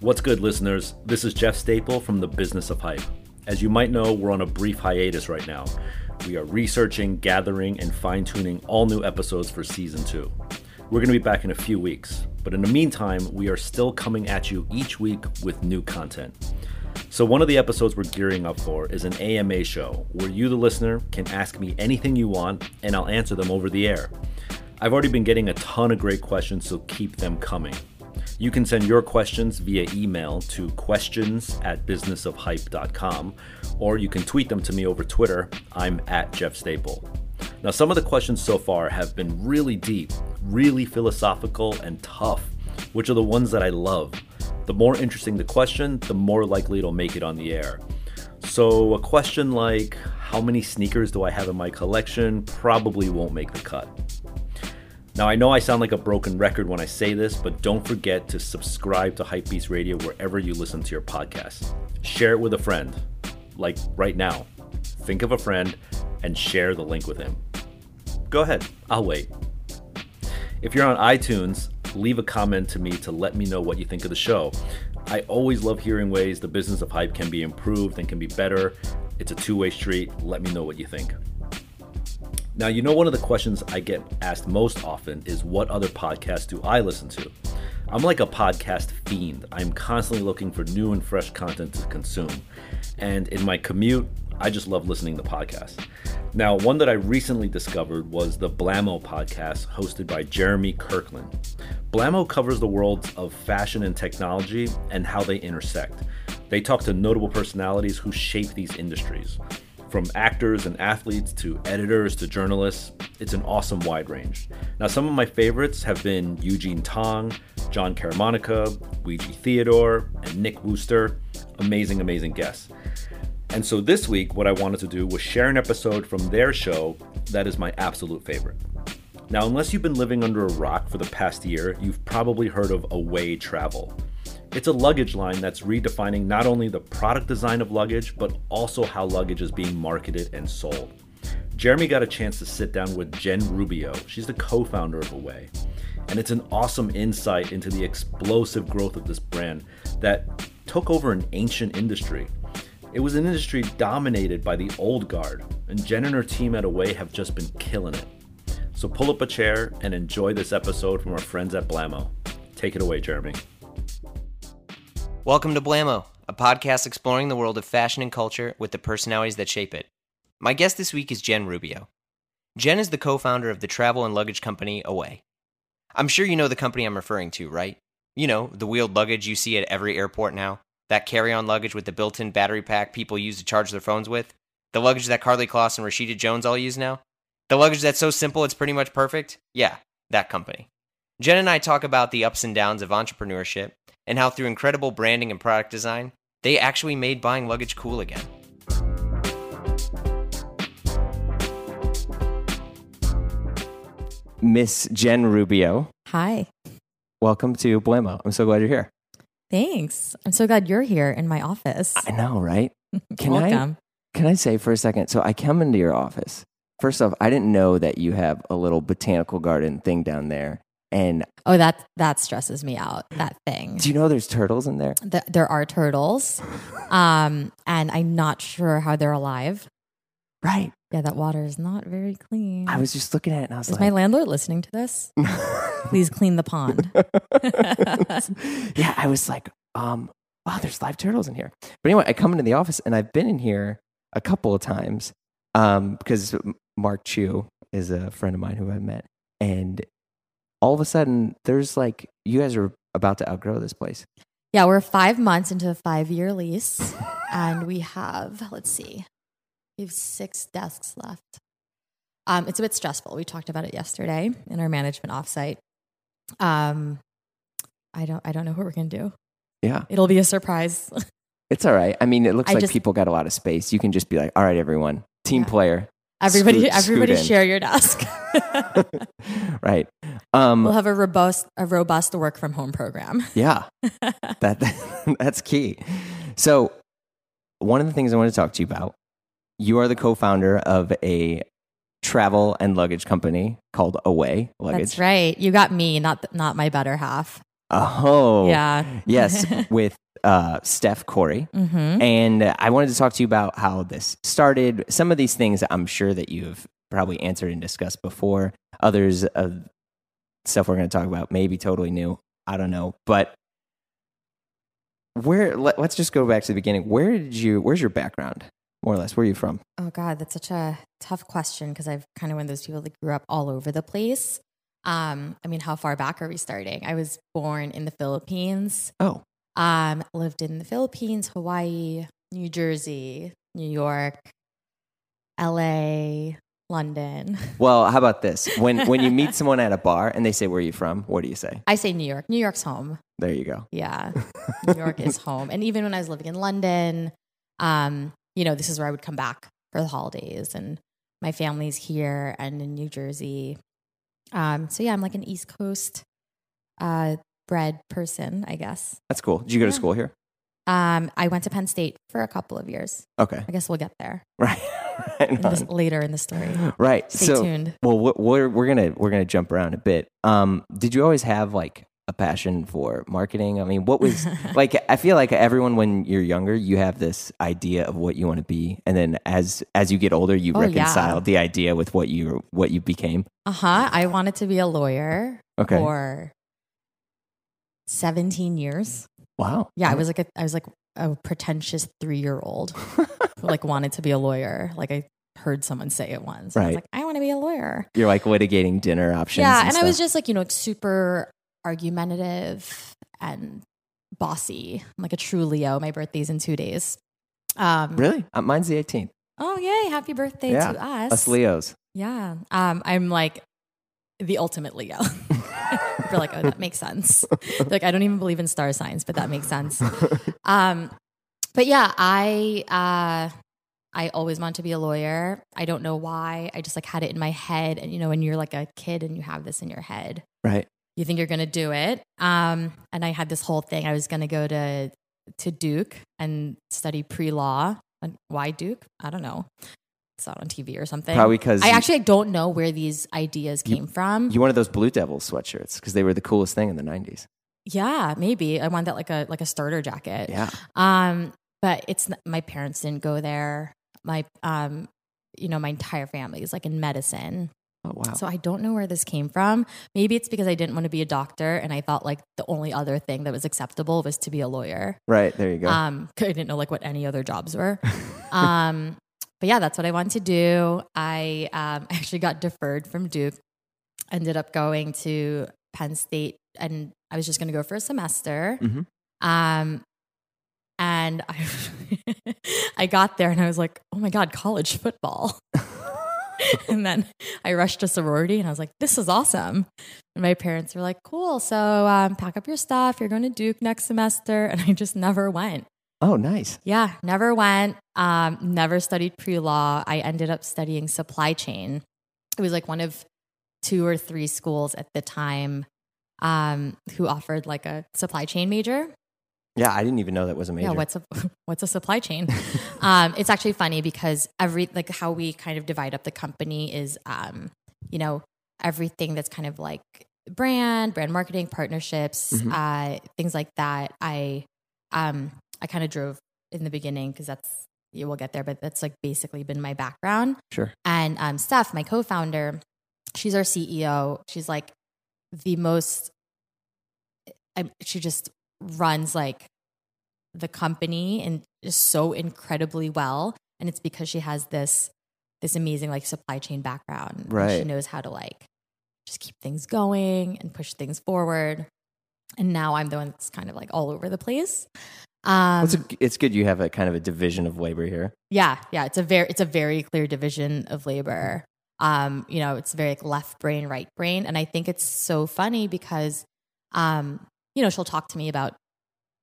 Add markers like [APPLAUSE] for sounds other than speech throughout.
What's good, listeners? This is Jeff Staple from the Business of Hype. As you might know, we're on a brief hiatus right now. We are researching, gathering, and fine tuning all new episodes for season two. We're going to be back in a few weeks, but in the meantime, we are still coming at you each week with new content. So, one of the episodes we're gearing up for is an AMA show where you, the listener, can ask me anything you want and I'll answer them over the air. I've already been getting a ton of great questions, so keep them coming. You can send your questions via email to questions at businessofhype.com, or you can tweet them to me over Twitter. I'm at Jeff Staple. Now, some of the questions so far have been really deep, really philosophical, and tough, which are the ones that I love. The more interesting the question, the more likely it'll make it on the air. So, a question like, How many sneakers do I have in my collection? probably won't make the cut. Now, I know I sound like a broken record when I say this, but don't forget to subscribe to Hypebeast Radio wherever you listen to your podcast. Share it with a friend, like right now. Think of a friend and share the link with him. Go ahead, I'll wait. If you're on iTunes, leave a comment to me to let me know what you think of the show. I always love hearing ways the business of hype can be improved and can be better. It's a two way street. Let me know what you think. Now, you know, one of the questions I get asked most often is what other podcasts do I listen to? I'm like a podcast fiend. I'm constantly looking for new and fresh content to consume. And in my commute, I just love listening to podcasts. Now, one that I recently discovered was the Blamo podcast hosted by Jeremy Kirkland. Blamo covers the worlds of fashion and technology and how they intersect. They talk to notable personalities who shape these industries. From actors and athletes to editors to journalists, it's an awesome wide range. Now, some of my favorites have been Eugene Tong, Jon Caramanica, Ouija Theodore, and Nick Wooster. Amazing, amazing guests. And so this week, what I wanted to do was share an episode from their show that is my absolute favorite. Now, unless you've been living under a rock for the past year, you've probably heard of Away Travel. It's a luggage line that's redefining not only the product design of luggage, but also how luggage is being marketed and sold. Jeremy got a chance to sit down with Jen Rubio. She's the co founder of Away. And it's an awesome insight into the explosive growth of this brand that took over an ancient industry. It was an industry dominated by the old guard, and Jen and her team at Away have just been killing it. So pull up a chair and enjoy this episode from our friends at Blamo. Take it away, Jeremy. Welcome to Blamo, a podcast exploring the world of fashion and culture with the personalities that shape it. My guest this week is Jen Rubio. Jen is the co founder of the travel and luggage company Away. I'm sure you know the company I'm referring to, right? You know, the wheeled luggage you see at every airport now, that carry on luggage with the built in battery pack people use to charge their phones with, the luggage that Karlie Kloss and Rashida Jones all use now, the luggage that's so simple it's pretty much perfect. Yeah, that company. Jen and I talk about the ups and downs of entrepreneurship and how through incredible branding and product design, they actually made buying luggage cool again. Miss Jen Rubio, Hi. welcome to Blamo. I'm so glad you're here. Thanks. I'm so glad you're here in my office. I know, right? [LAUGHS] Can I can I say for a second? So I come into your office. First off, I didn't know that you have a little botanical garden thing down there. And Oh, that that stresses me out. That thing. do you know there's turtles in there? Th- there are turtles, um, and I'm not sure how they're alive. Right. Yeah, that water is not very clean. I was just looking at it and I was like, is like, my landlord listening to this? [LAUGHS] Please clean the pond. [LAUGHS] yeah, I was like, um, wow, there's live turtles in here. But anyway, I come into the office and I've been in here a couple of times um, because Mark Chu is a friend of mine who I met. And all of a sudden, there's like, you guys are about to outgrow this place. yeah, we're five months into a five year lease, and we have let's see, we have six desks left. Um, it's a bit stressful. We talked about it yesterday in our management offsite. Um, I don't, I don't know what we're gonna do. Yeah, It'll be a surprise. it's all right. I mean, it looks I like just- people got a lot of space. You can just be like, all right, everyone, team Yeah. player. Everybody, Scoot- everybody, scoot share your desk. [LAUGHS] [LAUGHS] right. Um, we'll have a robust, a robust work from home program. Yeah, [LAUGHS] that that's key. So, one of the things I want to talk to you about, you are the co-founder of a travel and luggage company called Away Luggage. That's right. You got me, not not my better half. Oh, Yeah. yes, [LAUGHS] with uh, Steph Korey. Mm-hmm. And I wanted to talk to you about how this started. Some of these things I'm sure that you've probably answered and discussed before. Others of stuff we're going to talk about maybe totally new. I don't know, but where? Let, us just go back to the beginning. Where did you? Where's your background, more or less? Where are you from? Oh God, that's such a tough question because I've kind of one of those people that grew up all over the place. Um, I mean, how far back are we starting? I was born in the Philippines. Oh, Um, lived in the Philippines, Hawaii, New Jersey, New York, LA, London. [LAUGHS] well, how about this? When when you meet [LAUGHS] someone at a bar and they say where are you from, what do you say? I say New York. New York's home. There you go. Yeah. [LAUGHS] New York is home. And even when I was living in London, um, you know, this is where I would come back for the holidays and my family's here and in New Jersey. Um, so yeah, I'm like an East Coast uh bred person, I guess. That's cool. Did you go to school here? Um, I went to Penn State for a couple of years. Okay, I guess we'll get there [LAUGHS] right, right, in this, later in the story. [GASPS] right. Stay so, tuned. well, we're we're gonna we're gonna jump around a bit. Um, did you always have like a passion for marketing? I mean, what was [LAUGHS] like? I feel like everyone when you're younger, you have this idea of what you want to be, and then as as you get older, you Oh, yeah. reconcile the idea with what you what you became. Uh huh. I wanted to be a lawyer Okay. for 17 years. wow. Yeah, I was like a I was like a pretentious three year old who like wanted to be a lawyer. Like I heard someone say it once. I was Right. like, I want to be a lawyer. You're like litigating dinner options. yeah, and, and I was just like, you know, it's super argumentative and bossy. I'm like a true Leo. My birthday's in two days. Um really. Uh, mine's the 18th. Oh yay, happy birthday Yeah, to us. Us Leos. Yeah. Um, I'm like the ultimate Leo. [LAUGHS] You're like, oh, that makes sense. [LAUGHS] like, I don't even believe in star signs, but that makes sense. [LAUGHS] Um, but yeah, I uh, I always wanted to be a lawyer. I don't know why. I just like had it in my head. And you know, when you're like a kid and you have this in your head, Right. You think you're gonna do it. Um, and I had this whole thing. I was gonna go to to Duke and study pre law. Why Duke? I don't know. It's not on TV or something. Probably because I actually don't know where these ideas came from. you wanted those Blue Devils sweatshirts because they were the coolest thing in the 90s. yeah, maybe I wanted that like a like a starter jacket. Yeah. Um, but it's my parents didn't go there. My um, you know, my entire family is like in medicine. Oh wow. So I don't know where this came from. Maybe it's because I didn't want to be a doctor and I thought like the only other thing that was acceptable was to be a lawyer. right there you go. Um, [LAUGHS] I didn't know like what any other jobs were. [LAUGHS] um, but yeah, that's what I wanted to do. I um, actually got deferred from Duke. Ended up going to Penn State, and I was just going to go for a semester. Mhm. Um, and I, [LAUGHS] I got there, and I was like, "Oh my god, college football!" [LAUGHS] and then I rushed to sorority, and I was like, "This is awesome." And my parents were like, "Cool, so um, pack up your stuff. You're going to Duke next semester." [LAUGHS] And I just never went. oh nice. Yeah, never went. Um, never studied pre law. I ended up studying supply chain. It was like one of two or three schools at the time um, who offered like a supply chain major. Yeah, I didn't even know that was a major. Yeah, what's a [LAUGHS] what's a supply chain? [LAUGHS] um, it's actually funny because every like how we kind of divide up the company is, um, you know, everything that's kind of like brand, brand marketing, partnerships, Mhm. uh, things like that. I um, I kind of drove in the beginning because that's you will get there, but that's like basically been my background. Sure. And um, Steph, my co-founder, she's our CEO. She's like the most. I, she just runs like the company and is so incredibly well, and it's because she has this this amazing like supply chain background. right She knows how to like just keep things going and push things forward. And now I'm the one that's kind of like all over the place. Um, It's, a, it's good you have a kind of a division of labor here. yeah, yeah, it's a very it's a very clear division of labor. Um, you know, it's very like left brain, right brain, and I think it's so funny because, um, you know, she'll talk to me about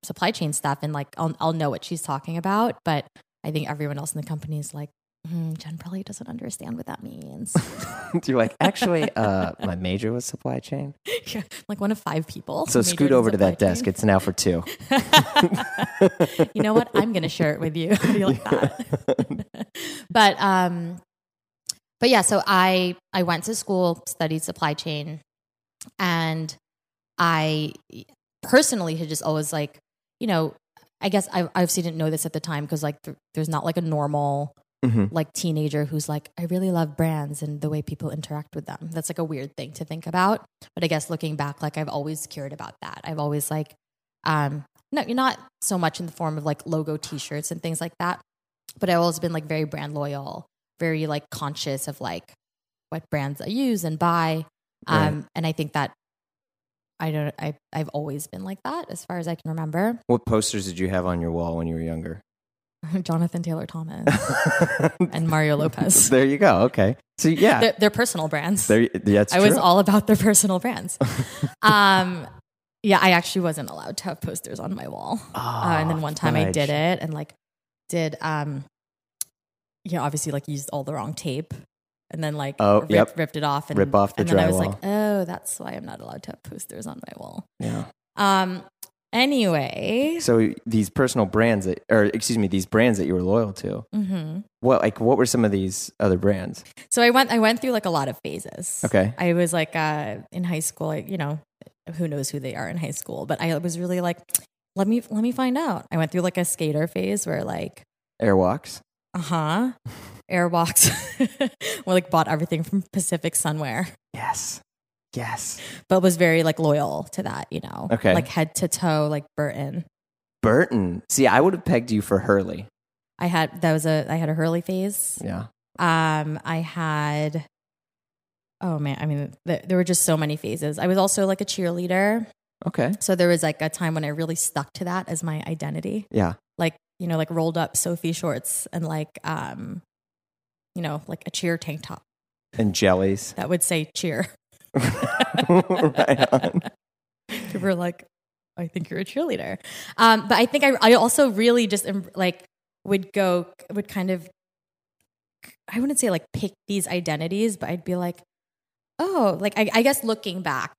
supply chain stuff, and like I'll I'll know what she's talking about, but I think everyone else in the company is like, mm, Jen probably doesn't understand what that means. [LAUGHS] Do You're like, actually, uh, my major was supply chain. [LAUGHS] Yeah, like one of five people. So scoot over to that supply desk. It's now for two. [LAUGHS] you know what? I'm going to share it with you. How do you like that? but um, but yeah. So I I went to school, studied supply chain, and I personally had just always like, you know, I guess I obviously didn't know this at the time because like th- there's not like a normal Mhm. like teenager who's like, I really love brands and the way people interact with them. That's like a weird thing to think about. But I guess looking back, like I've always cared about that. I've always like, um, no, you're not so much in the form of like logo T-shirts and things like that, but I've always been like very brand loyal, very like conscious of like what brands I use and buy. Um, and I think that I don't, I, I've always been like that as far as I can remember. What posters did you have on your wall when you were younger? [LAUGHS] Jonathan Taylor Thomas [LAUGHS] and Mario Lopez. [LAUGHS] there you go. Okay. So yeah, They're, they're personal brands. there. That's I was all about their personal brands. um, yeah, I actually wasn't allowed to have posters on my wall. uh, and then one time I did it and like did, um, you know, obviously like used all the wrong tape and then like Oh, ripped, yep. ripped it off and Rip off the and then I was like, that's why I'm not allowed to have posters on my wall. Yeah. Um, anyway, So these personal brands that, or excuse me, these brands that you were loyal to. mhm. What like what were some of these other brands? so I went, I went through like a lot of phases. Okay. I was like, uh, in high school, I, you know, who knows who they are in high school, but I was really like, let me, let me find out. I went through like a skater phase where like, Airwalks. uh huh, [LAUGHS] Airwalks, [LAUGHS] we like bought everything from Pacific Sunwear, Yes. Yes. but was very like loyal to that, you know, Okay. like head to toe, like Burton. Burton. See, I would have pegged you for Hurley. I had, that was a, I had a Hurley phase. Yeah. Um, I had, oh man, I mean, th- there were just so many phases. I was also like a cheerleader. Okay. So there was like a time when I really stuck to that as my identity. Yeah. Like, you know, like rolled up Soffe shorts and like um you know, like a cheer tank top And jellies. that would say cheer. [LAUGHS] [LAUGHS] right on. Were like, I think you're a cheerleader. Um, but I think I, I also really just like would go, would kind of, I wouldn't say like pick these identities, but I'd be like, oh, like I, I guess looking back,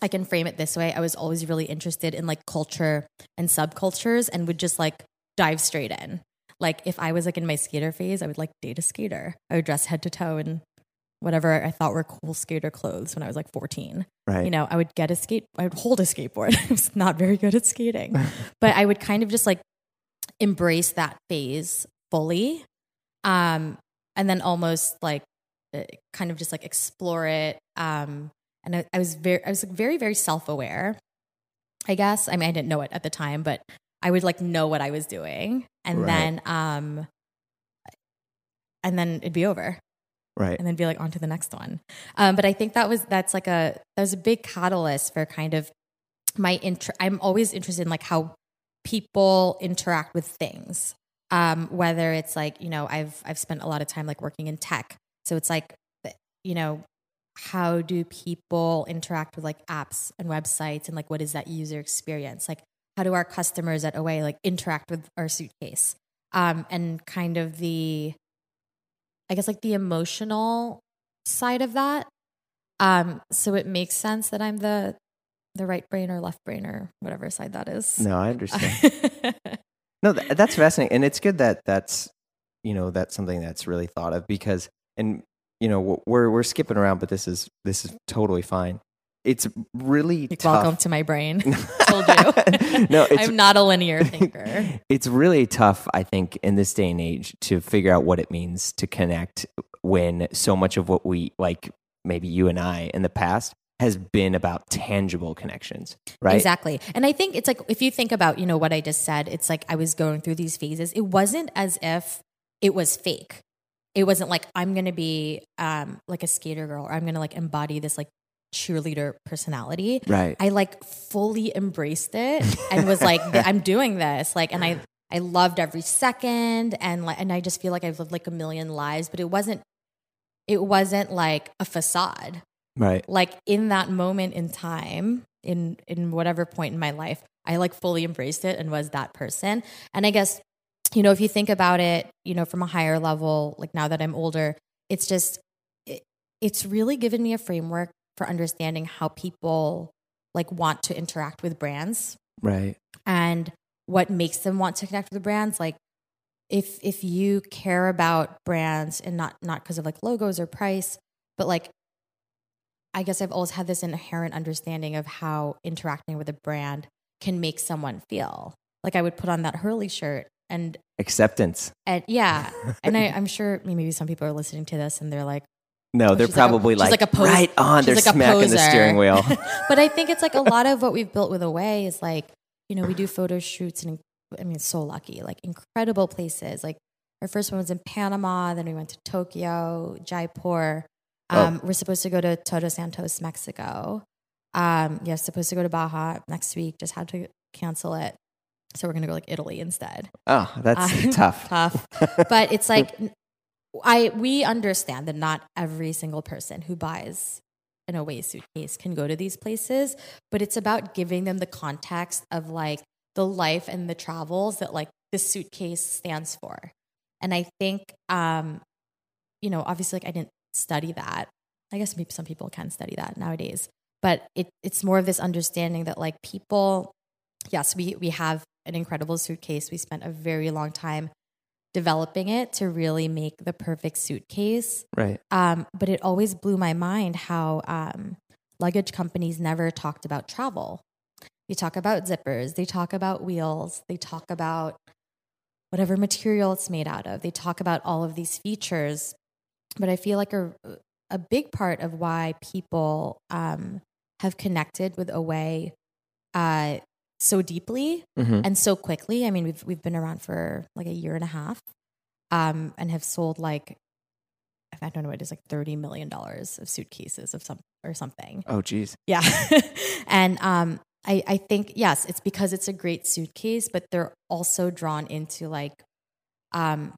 I can frame it this way. I was always really interested in like culture and subcultures and would just like dive straight in. Like if I was like in my skater phase, I would like date a skater. I would dress head to toe in whatever I thought were cool skater clothes when I was like 14 Right. you know, I would get a skate, I would hold a skateboard. [LAUGHS] I was not very good at skating, [LAUGHS] but I would kind of just like embrace that phase fully. Um, and then almost like uh, kind of just like explore it. Um, and I, I was very, I was like very, very self aware, I guess. I mean, I didn't know it at the time, but I would like know what I was doing. And Right. then, um, and then it'd be over right. and then be like on to the next one. Um, but I think that was that's like a that was a big catalyst for kind of my interest. I'm always interested in like how people interact with things. Um, whether it's like you know I've I've spent a lot of time like working in tech, so it's like you know how do people interact with like apps and websites and like what is that user experience like how do our customers at Away like interact with our suitcase um, and kind of the I guess like the emotional side of that. Um, so it makes sense that I'm the the right brain or left brain or whatever side that is. No, I understand. [LAUGHS] No, th- that's fascinating, and it's good that that's you know that's something that's really thought of because and you know we're we're skipping around, but this is this is totally fine. It's really Like, tough. Welcome to my brain. [LAUGHS] Told you. [LAUGHS] no, I'm not a linear thinker. [LAUGHS] it's really tough, I think, in this day and age to figure out what it means to connect when so much of what we like, maybe you and I in the past, has been about tangible connections, right? Exactly. And I think it's like if you think about, you know, what I just said, it's like I was going through these phases. It wasn't as if it was fake. It wasn't like I'm gonna be um like a skater girl or I'm gonna like embody this like cheerleader personality. Right. I like fully embraced it and was like, [LAUGHS] I'm doing this. Like, and I, I loved every second and like, and I just feel like I've lived like a million lives, but it wasn't, it wasn't like a facade. right. Like in that moment in time, in, in whatever point in my life, I like fully embraced it and was that person. And I guess, you know, if you think about it, you know, from a higher level, like now that I'm older, it's just, it, it's really given me a framework for understanding how people like want to interact with brands Right. and what makes them want to connect with the brands like if if you care about brands and not not because of like logos or price but like i guess i've always had this inherent understanding of how interacting with a brand can make someone feel. Like I would put on that Hurley shirt and Acceptance. and yeah, [LAUGHS] and I, I'm sure maybe some people are listening to this and they're like, No, they're she's like a- probably she's like, like a pose- right on. she's They're like a smacking the steering wheel. [LAUGHS] but I think it's like a lot of what we've built with Away is like, you know, we do photo shoots and I mean, so lucky, like incredible places. Like our first one was in Panama, then we went to Tokyo, Jaipur. Oh. Um, We're supposed to go to Todos Santos, Mexico. Um, yeah, supposed to go to Baja next week. Just had to cancel it. So we're gonna go like Italy instead. oh, that's Uh, tough. [LAUGHS] tough. [LAUGHS] But it's like I we understand that not every single person who buys an away suitcase can go to these places, but it's about giving them the context of like the life and the travels that like the suitcase stands for. And I think um you know, obviously like I didn't study that. I guess maybe some people can study that nowadays. But it it's more of this understanding that like people yes, we we have an incredible suitcase. We spent a very long time developing it to really make the perfect suitcase. Right. Um, but it always blew my mind how um, luggage companies never talked about travel. They talk about zippers, they talk about wheels, they talk about whatever material it's made out of. They talk about all of these features. But I feel like a, a big part of why people um, have connected with Away uh, so deeply Mhm. and so quickly. I mean, we've we've been around for like a year and a half, um, and have sold like I don't know what it is, like thirty million dollars of suitcases of some or something. Oh, geez. Yeah, [LAUGHS] and um, I I think yes, it's because it's a great suitcase, but they're also drawn into like um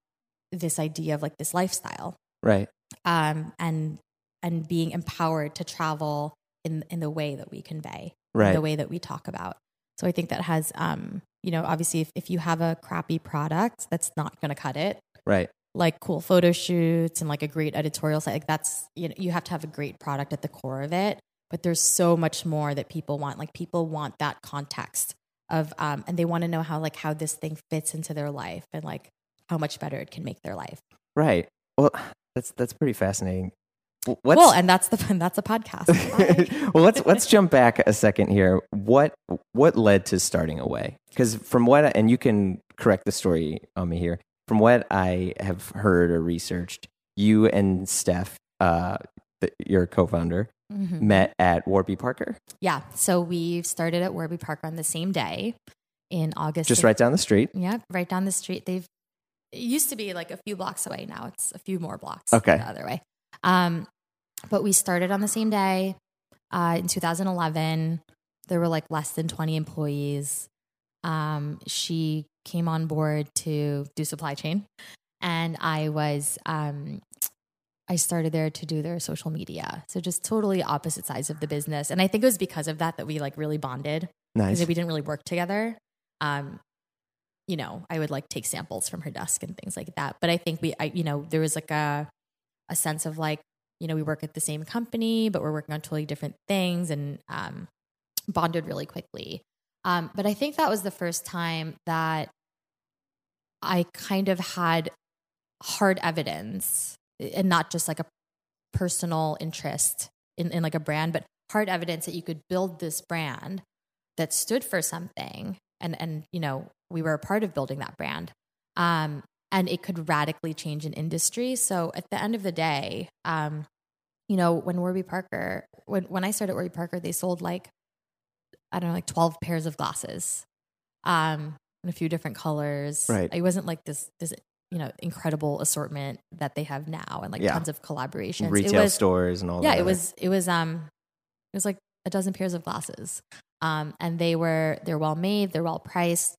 this idea of like this lifestyle Right. um and and being empowered to travel in in the way that we convey Right. the way that we talk about. So I think that has, um, you know, obviously if, if you have a crappy product, that's not going to cut it. Right. Like cool photo shoots and like a great editorial site, like that's, you know, you have to have a great product at the core of it. But there's so much more that people want. Like people want that context of, um, and they want to know how, like, how this thing fits into their life and like how much better it can make their life. Right. Well, that's that's pretty fascinating. What's, Cool. And that's the, [LAUGHS] that's a podcast. [LAUGHS] Well, let's let's jump back a second here. What what led to starting away? Because from what I- and you can correct the story on me here. From what I have heard or researched, you and Steph, uh, the, your co-founder, Mhm. met at Warby Parker, Yeah. So we started at Warby Parker on the same day in August. just of- right down the street. Yeah, right down the street. They've it used to be like a few blocks away. Now it's a few more blocks. Okay. The other way. Um, but we started on the same day uh, in 2011. There were like less than 20 employees. Um, she came on board to do supply chain, and I was um, I started there to do their social media. So just totally opposite sides of the business. And I think it was because of that that we like really bonded Nice. because we didn't really work together. Um, you know, I would like take samples from her desk and things like that. But I think we, I, you know, there was like a a sense of like, you know, we work at the same company, but we're working on totally different things, and um, bonded really quickly. Um, but I think that was the first time that I kind of had hard evidence and not just like a personal interest in, in like a brand, but hard evidence that you could build this brand that stood for something. And, and, you know, we were a part of building that brand. Um, and it could radically change an industry. So at the end of the day, um, you know, when Warby Parker, when, when I started Warby Parker, they sold like, I don't know, like 12 pairs of glasses, um, in a few different colors. Right. It wasn't like this, this, you know, incredible assortment that they have now and like Yeah. tons of collaborations. Retail it was, stores and all yeah, that. it was, it was, um, it was like a dozen pairs of glasses. Um, and they were, they're well made, they're well priced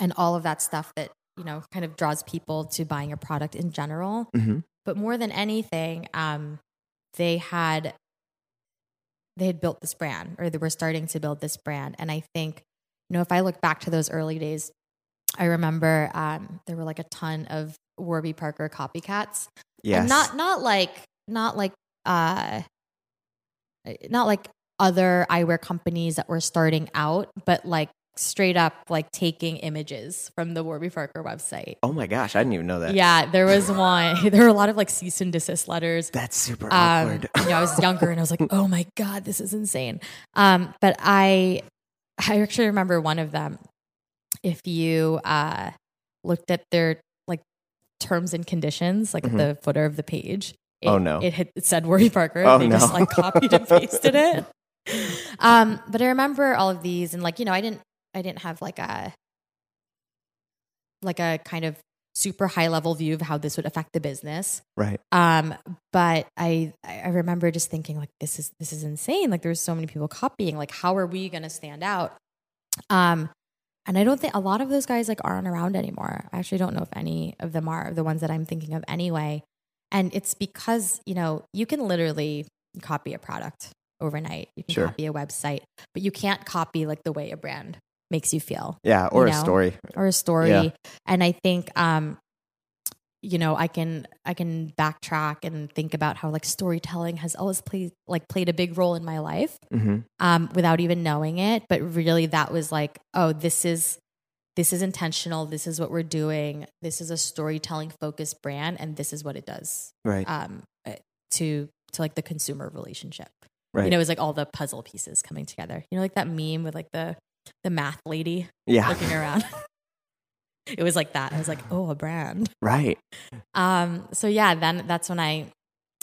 and all of that stuff that, you know, kind of draws people to buying a product in general Mhm. but more than anything um, they had they had built this brand or they were starting to build this brand and i think you know if i look back to those early days i remember um, there were like a ton of warby parker copycats Yes. and not not like not like uh not like other eyewear companies that were starting out but like straight up like taking images from the warby parker website oh my gosh, I didn't even know that. yeah, there was one. [LAUGHS] There were a lot of like cease and desist letters. That's super Um, awkward. [LAUGHS] you know, I was younger and I was like, [LAUGHS] oh my God, this is insane. Um, but I I actually remember one of them. If you uh, looked at their like terms and conditions, like Mhm. at the footer of the page, it, Oh, no. it, had, it said Warby Parker. Oh, they no. just like copied and pasted it. Um, but I remember all of these, and like you know, I didn't, I didn't have like a, like a kind of super high level view of how this would affect the business. Right. Um, but I I remember just thinking like this is this is insane. Like there's so many people copying. Like how are we going to stand out? Um, and I don't think a lot of those guys like aren't around anymore. I actually don't know if any of them are the ones that I'm thinking of anyway. And it's because you know you can literally copy a product overnight. You can Sure. copy a website, but you can't copy like the way a brand makes you feel Yeah. Or You a story. or a story Yeah. and i think um you know i can i can backtrack and think about how like storytelling has always played like played a big role in my life hmm um without even knowing it but really that was like oh this is this is intentional this is what we're doing this is a storytelling focused brand and this is what it does Right. um uh, to to like the consumer relationship right. you know it was like all the puzzle pieces coming together you know like that meme with like the the math lady yeah. looking around. [LAUGHS] it was like that. I was like, oh, a brand. Right. Um, so yeah, then that's when I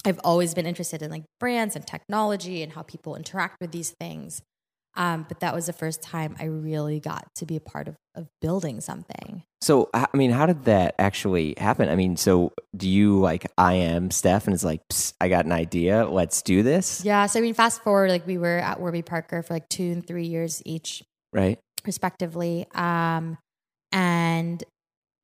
I've always been interested in like brands and technology and how people interact with these things. Um, but that was the first time I really got to be a part of, of building something. So, I I mean, how did that actually happen? I mean, so do you like, I am Steph, and it's like, I got an idea. Let's do this. Yeah. So I mean, fast forward, like we were at Warby Parker for like two and three years each, Right. respectively. Um, and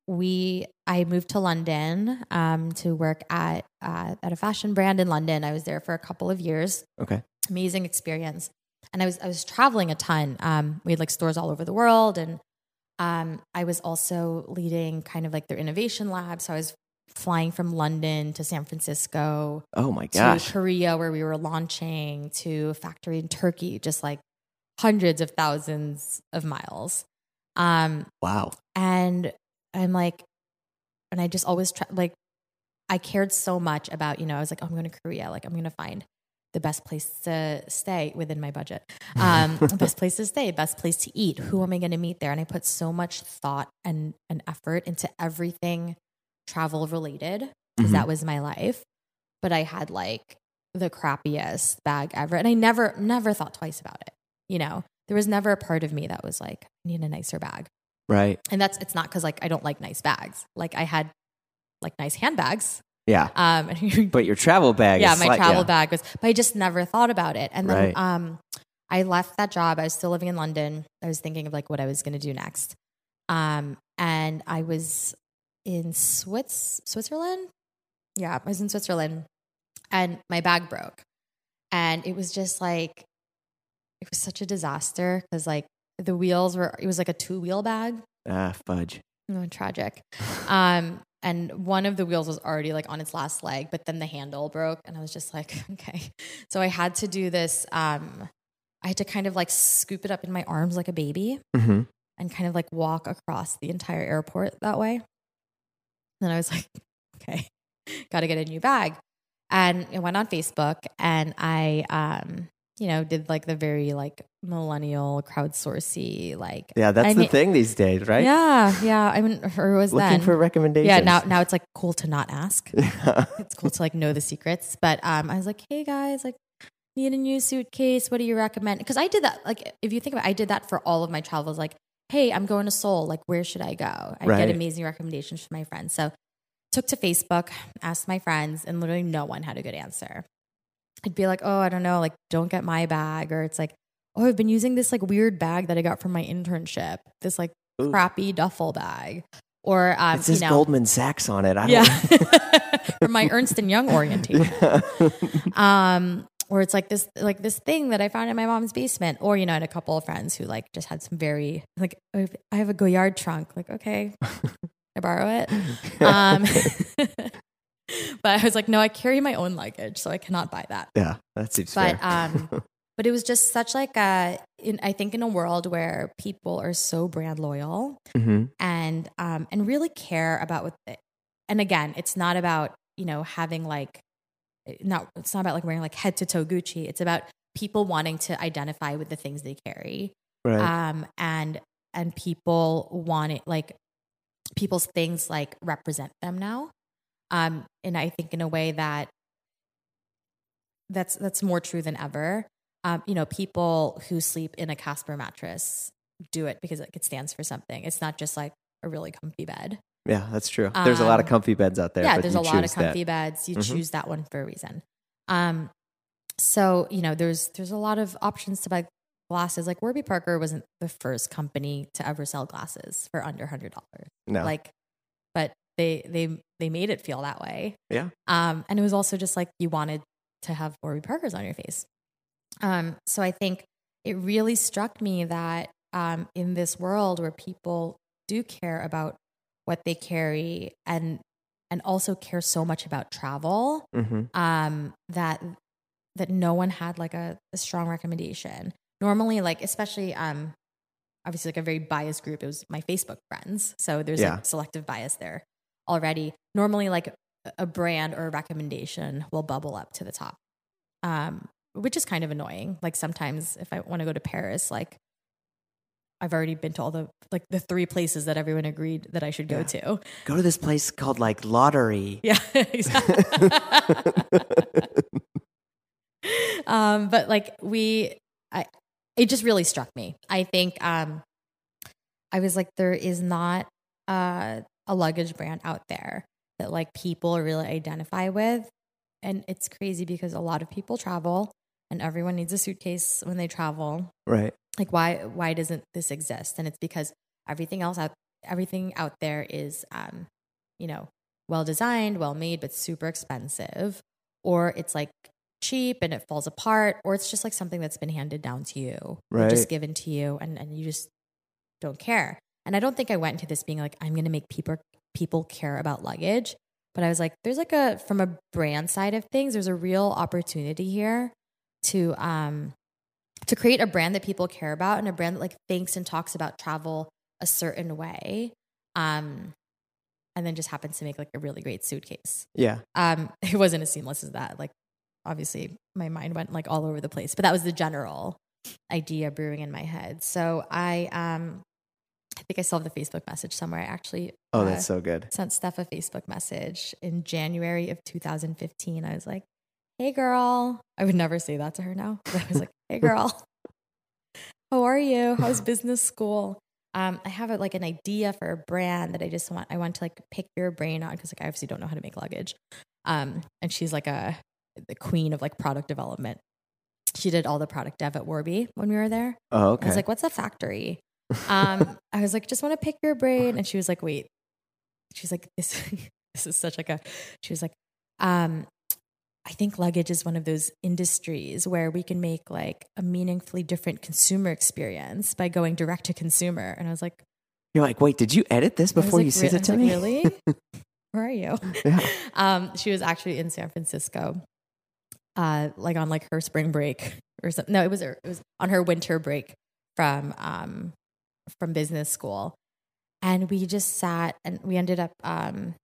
we, I moved to London um, to work at uh, at a fashion brand in London. I was there for a couple of years. Okay. Amazing experience. And I was I was traveling a ton. Um, we had like stores all over the world, and um, I was also leading kind of like their innovation lab. So I was flying from London to San Francisco Oh my to gosh. Korea where we were launching to a factory in Turkey, just like hundreds of thousands of miles. Um, Wow. and I'm like, and I just always try, like, I cared so much about, you know, I was like, oh, I'm going to Korea. Like, I'm going to find the best place to stay within my budget. [LAUGHS] Um, best place to stay, best place to eat. Who am I going to meet there? And I put so much thought and, and effort into everything travel related because Mhm. that was my life. But I had like the crappiest bag ever. And I never, never thought twice about it. You know, there was never a part of me that was like, I need a nicer bag Right. and that's it's not because like I don't like nice bags. Like I had like nice handbags. Yeah. Um, [LAUGHS] But your travel bag yeah, my travel yeah. bag was, but I just never thought about it. And then Right. um, I left that job. I was still living in London. I was thinking of like what I was going to do next. Um, and I was in Swiss Switzerland. Yeah, I was in Switzerland, and my bag broke, and it was just like it was such a disaster because like the wheels were. It was like a two wheel bag. Ah, fudge. Oh, tragic. Um, and one of the wheels was already like on its last leg, but then the handle broke, and I was just like, [LAUGHS] okay. So I had to do this. Um, I had to kind of like scoop it up in my arms like a baby hmm and kind of like walk across the entire airport that way. Then I was like, [LAUGHS] okay, got to get a new bag. And I went on Facebook and I, um, you know, did like the very like millennial crowdsourcey, like, Yeah, that's I the mean- thing these days, right? yeah, yeah. I mean, or was Looking then. for recommendations. yeah, now now it's like cool to not ask. [LAUGHS] It's cool to like know the secrets. But um, I was like, hey guys, like, need a new suitcase? What do you recommend? Because I did that. Like, if you think about, it, I did that for all of my travels. Like, hey, I'm going to Seoul. Like, where should I go? I Right. get amazing recommendations from my friends. So, took to Facebook, asked my friends, and literally no one had a good answer. I'd be like, oh, I don't know, like, don't get my bag, or it's like, oh, I've been using this like weird bag that I got from my internship. This like Ooh. crappy duffel bag, or um, it says you know, Goldman Sachs on it. I don't [LAUGHS] yeah, from my Ernst and Young orientation. [LAUGHS] Yeah. Um, or it's like this, like this thing that I found in my mom's basement, or you know, I had a couple of friends who like just had some very like I have- I have a Goyard trunk. Like, okay, [LAUGHS] I borrow it. Um, [LAUGHS] but I was like, no, I carry my own luggage, so I cannot buy that. yeah, that seems But fair. um, [LAUGHS] but it was just such like a. In, I think in a world where people are so brand loyal, Mhm. and um and really care about what the, and again it's not about you know having like not it's not about like wearing like head to toe gucci it's about people wanting to identify with the things they carry Right. um, and and people want it like people's things like represent them now, um, and I think in a way that that's that's more true than ever. Um, you know, people who sleep in a Casper mattress do it because like, it stands for something. It's not just like a really comfy bed. yeah, that's true. There's a lot of Um, comfy beds out there. yeah, but there's a lot of choose that. comfy beds. You Mhm. choose that one for a reason. Um, so you know, there's there's a lot of options to buy glasses. Like Warby Parker wasn't the first company to ever sell glasses for under hundred dollars. No. Like, but they they they made it feel that way. Yeah. Um, and it was also just like you wanted to have Warby Parkers on your face. Um, so I think it really struck me that um, in this world where people do care about what they carry and and also care so much about travel, hmm um, that that no one had like a, a strong recommendation. Normally, like especially um, obviously like a very biased group. It was my Facebook friends, so there's Yeah. like selective bias there already. Normally, like a- brand or a recommendation will bubble up to the top, um, which is kind of annoying. Like sometimes if I want to go to Paris, like I've already been to all the like the three places that everyone agreed that I should go Yeah. to. Go to this place called like Lottery. Yeah, [LAUGHS] exactly. [LAUGHS] um, but like we, I, it just really struck me. I think um, I was like, there is not uh, a luggage brand out there that like people really identify with, and it's crazy because a lot of people travel, and everyone needs a suitcase when they travel. Right. Like, why why doesn't this exist? And it's because everything else out everything out there is, um, you know, well designed, well made, but super expensive, or it's like cheap and it falls apart, or it's just like something that's been handed down to you, Right. just given to you, and and you just don't care. And I don't think I went into this being like I'm going to make people people care about luggage, but I was like, there's like a from a brand side of things, there's a real opportunity here to um to create a brand that people care about and a brand that like thinks and talks about travel a certain way um and then just happens to make like a really great suitcase Yeah. um [LAUGHS] it wasn't as seamless as that like obviously my mind went like all over the place but that was the general idea brewing in my head so i um think i still have the facebook message somewhere i actually Oh, uh, that's so good. sent Steph a Facebook message in January of 2015. I was like, hey, girl. I would never say that to her now. But I was like, hey, [LAUGHS] girl. How are you? How's [LAUGHS] business school? Um, I have a, like an idea for a brand that I just want, I want to like pick your brain on because like I obviously don't know how to make luggage. Um, and she's like a, the queen of like product development. She did all the product dev at Warby when we were there. Oh, okay. I was like, what's a factory? Um, I was like, just want to pick your brain. And she was like, wait. She's like, this, [LAUGHS] this is such like a, she was like, um, I think luggage is one of those industries where we can make like a meaningfully different consumer experience by going direct to consumer. And I was like, You're like, wait, did you edit this before like, you sent it to was me? Really? [LAUGHS] Where are you? Yeah. Um, she was actually in San Francisco, uh, like on like her spring break or something. No, it was it was on her winter break from um from business school, and we just sat and we ended up um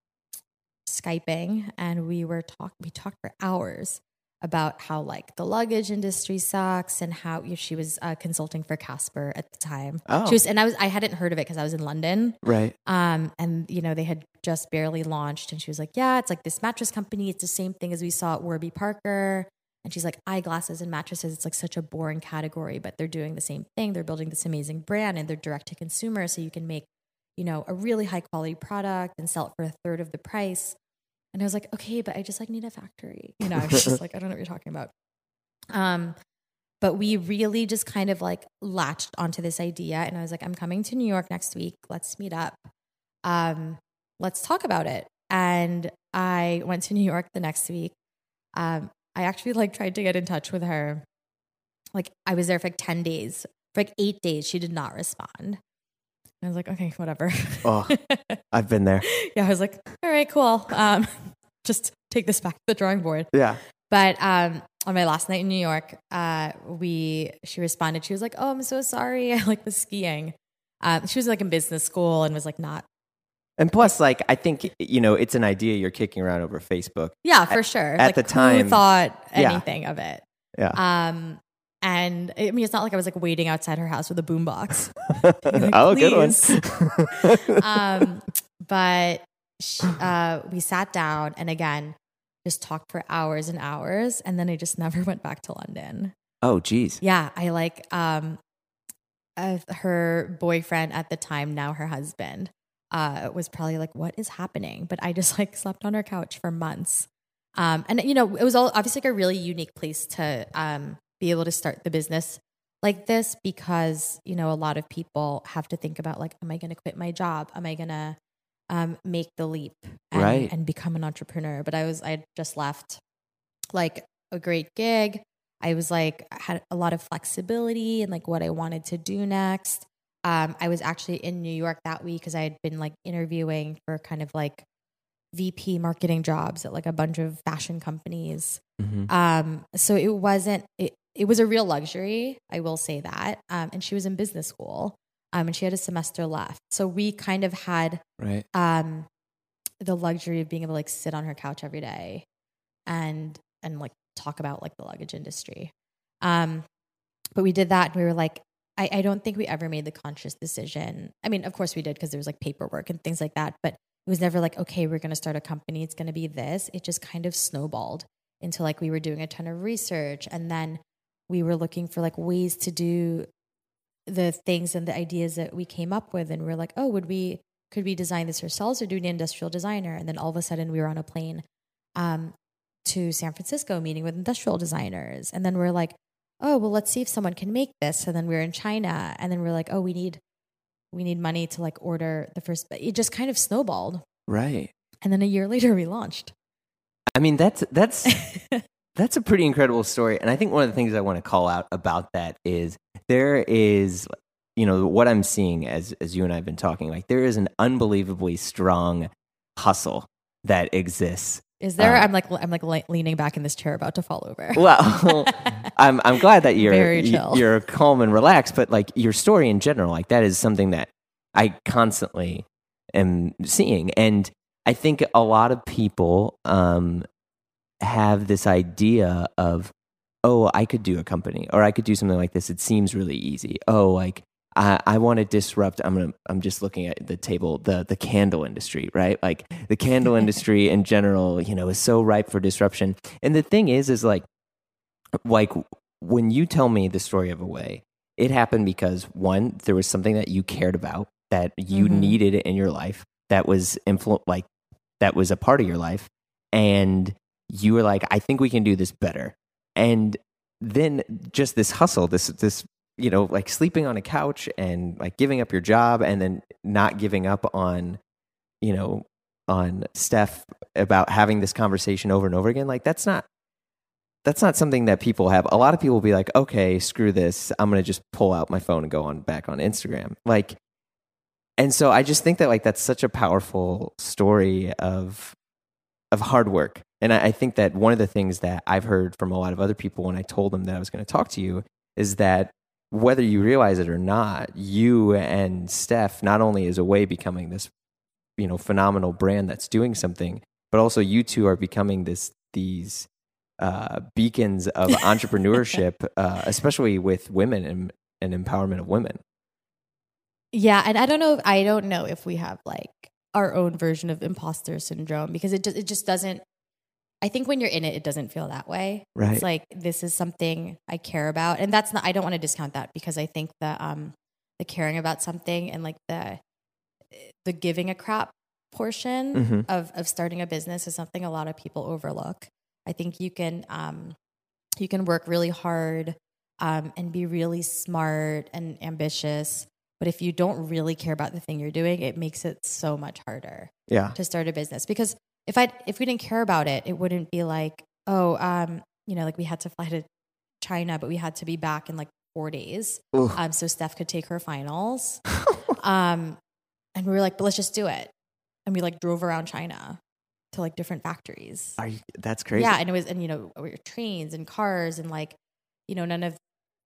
skyping and we were talk we talked for hours about how like the luggage industry sucks and how she was uh, consulting for Casper at the time. Oh. She was, and I was I hadn't heard of it because I was in London. Right. Um, and you know, they had just barely launched, and she was like, "Yeah, it's like this mattress company. It's the same thing as we saw at Warby Parker." And she's like, "Eyeglasses and mattresses. It's like such a boring category, but they're doing the same thing. They're building this amazing brand, and they're direct to consumer, so you can make, you know, a really high quality product and sell it for a third of the price." And I was like, "Okay, but I just like need a factory." You know, I was just [LAUGHS] like, "I don't know what you're talking about." Um, but we really just kind of like latched onto this idea, and I was like, "I'm coming to New York next week. Let's meet up." um, let's talk about it. And I went to New York the next week. Um, I actually like tried to get in touch with her. Like I was there for like 10 days. For like eight days, she did not respond. And I was like, okay, whatever. Oh. [LAUGHS] I've been there. yeah, I was like, all right, cool. Um, [LAUGHS] just take this back to the drawing board. Yeah. But um, on my last night in New York, uh, we she responded. She was like, "Oh, I'm so sorry. [LAUGHS] I like was skiing." Um, she was like in business school and was like not And plus, like, I think, you know, it's an idea you're kicking around over Facebook. Yeah, for sure. at like, the time- who thought Yeah. anything of it? Yeah. Um, and I mean, it's not like I was like waiting outside her house with a boombox. [LAUGHS] Like, oh, good one. [LAUGHS] Um, but she, uh, we sat down and again just talked for hours and hours, and then I just [LAUGHS] never went back to London. oh, geez. Yeah, I like um, uh, her boyfriend at the time, now her husband, uh, was probably like, "What is happening?" But I just [LAUGHS] like slept on her couch for months. Um, and you know, it was all obviously like a really unique place to um, be able to start the business like this because you know a lot of people have to think about like, am I going to quit my job? Am I going to um, make the leap and, Right. and become an entrepreneur? But I was I just left like a great gig. I was like had a lot of flexibility and like what I wanted to do next. Um, I was actually in New York that week because I had been like interviewing for kind of like VP marketing jobs at like a bunch of fashion companies. Mhm. Um, so it wasn't it, it was a real luxury, I will say that. Um, and she was in business school. Um, and she had a semester left. So we kind of had Right. um the luxury of being able to like sit on her couch every day and and like talk about like the luggage industry. Um but we did that and we were like I, I don't think we ever made the conscious decision. I mean, of course we did because there was like paperwork and things like that, but it was never like, okay, we're gonna start a company, it's gonna be this. It just kind of snowballed into like we were doing a ton of research and then we were looking for like ways to do the things and the ideas that we came up with and we are like, oh, would we could we design this ourselves or do an industrial designer? And then all of a sudden we were on a plane um, to San Francisco meeting with industrial designers. And then we're like, oh, well, let's see if someone can make this. And then we are in China. And then we're like, oh, we need we need money to like order the first it just kind of snowballed. Right. And then a year [LAUGHS] later we launched. I mean, that's that's [LAUGHS] that's a pretty incredible story, and I think one of the things I want to call out about that is there is, you know, what I'm seeing as as you and I have been talking, like there is an unbelievably strong hustle that exists. Is there? Uh, I'm like I'm like le- leaning back in this chair about to fall over. Well, [LAUGHS] I'm I'm glad that you're Very chill. you're calm and relaxed, but like your story in general, like that is something that I constantly am seeing, and I think a lot of people um, have this idea of, oh, I could do a company, or I could do something like this. It seems really easy. Oh, like I, I want to disrupt. I'm gonna. I'm just looking at the table. The the candle industry, right? Like the candle [LAUGHS] industry in general, you know, is so ripe for disruption. And the thing is, is like, like when you tell me the story of Away, it happened because one, there was something that you cared about that you Mhm. needed in your life that was influ- like that was a part of your life, and you were like, I think we can do this better. And then just this hustle, this this you know, like sleeping on a couch and like giving up your job and then not giving up on, you know, on Steph about having this conversation over and over again. Like that's not that's not something that people have. A lot of people will be like, okay, screw this. I'm gonna just pull out my phone and go on back on Instagram. Like and so I just think that like that's such a powerful story of of hard work. And I, I think that one of the things that I've heard from a lot of other people when I told them that I was going to talk to you is that whether you realize it or not, you and Steph not only is Away becoming this, you know, phenomenal brand that's doing something, but also you two are becoming this these uh, beacons of [LAUGHS] entrepreneurship, uh, especially with women and, and empowerment of women. Yeah, and I don't know. If, I don't know if we have like our own version of imposter syndrome because it just it just doesn't. I think when you're in it, it doesn't feel that way. Right. It's like this is something I care about, and that's not. I don't want to discount that because I think the um the caring about something and like the the giving a crap portion Mhm. of of starting a business is something a lot of people overlook. I think you can um you can work really hard um, and be really smart and ambitious. But if you don't really care about the thing you're doing, it makes it so much harder Yeah. to start a business. Because if I if we didn't care about it, it wouldn't be like, oh, um, you know, like we had to fly to China, but we had to be back in like four days. Ooh. Um, so Steph could take her finals. [LAUGHS] um, and we were like, but let's just do it. And we like drove around China to like different factories. Are you, that's crazy. Yeah, and it was, and you know, we were trains and cars, and like, you know, none of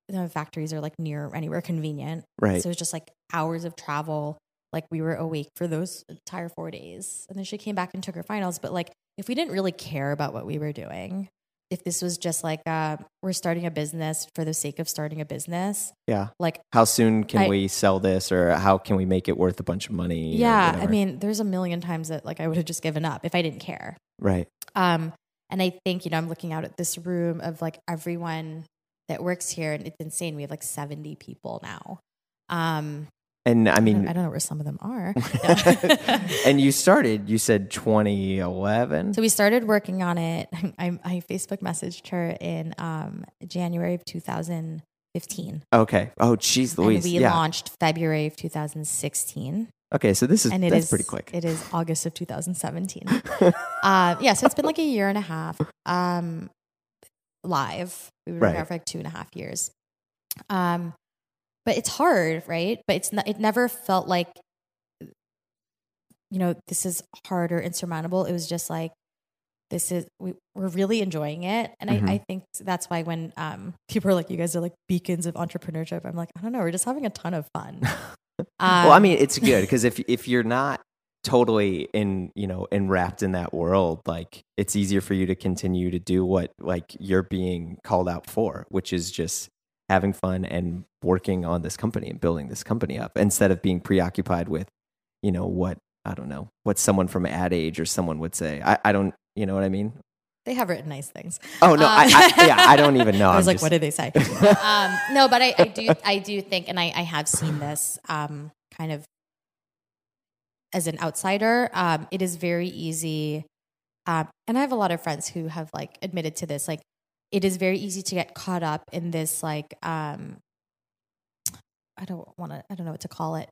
the factories are like near anywhere convenient. Right. So it was just like hours of travel. Like we were awake for those entire four days, and then she came back and took her finals. But like, if we didn't really care about what we were doing, if this was just like uh, we're starting a business for the sake of starting a business, Yeah. like How soon can I- we sell this, or how can we make it worth a bunch of money? yeah, I mean, there's a million times that like I would have just given up if I didn't care. right. Um, and I think you know I'm looking out at this room of like everyone that works here, and it's insane. We have like 70 people now. Um, And I I, don't, mean, I don't know where some of them are. [LAUGHS] [LAUGHS] and you started. You said 2011. So we started working on it. [LAUGHS] I, I Facebook messaged her in um, January of 2015. okay. Oh, jeez, Louise. and we yeah. launched February of 2016. Okay, so this is and it that's is pretty quick. It is August of 2017. uh, yeah, so it's been like a year and a half um, live. We were Right. there for like two and a half years. Um, but it's hard, right? But it's not, it never felt like, you know, this is hard or insurmountable. It was just like, this is, we, we're really enjoying it. And Mhm. I, I think that's why when um, people are like, you guys are like beacons of entrepreneurship, I'm like, I don't know, we're just having a ton of fun. [LAUGHS] well, I Um, mean, it's good [LAUGHS] because if if you're not totally in you know enwrapped in that world, like it's easier for you to continue to do what like you're being called out for, which is just having fun and working on this company and building this company up instead of being preoccupied with you know what I don't know what someone from ad age or someone would say. I, I don't you know what I mean. They have written nice things. Oh no, I, I, yeah, I don't even [LAUGHS] know. I was I'm like, just- what did they say? [LAUGHS] um, no, but I, I do, I do think, and I, I have seen this um, kind of as an outsider. Um, it is very easy, um, and I have a lot of friends who have like admitted to this. Like, it is very easy to get caught up in this, like, um, I don't want to, I don't know what to call it,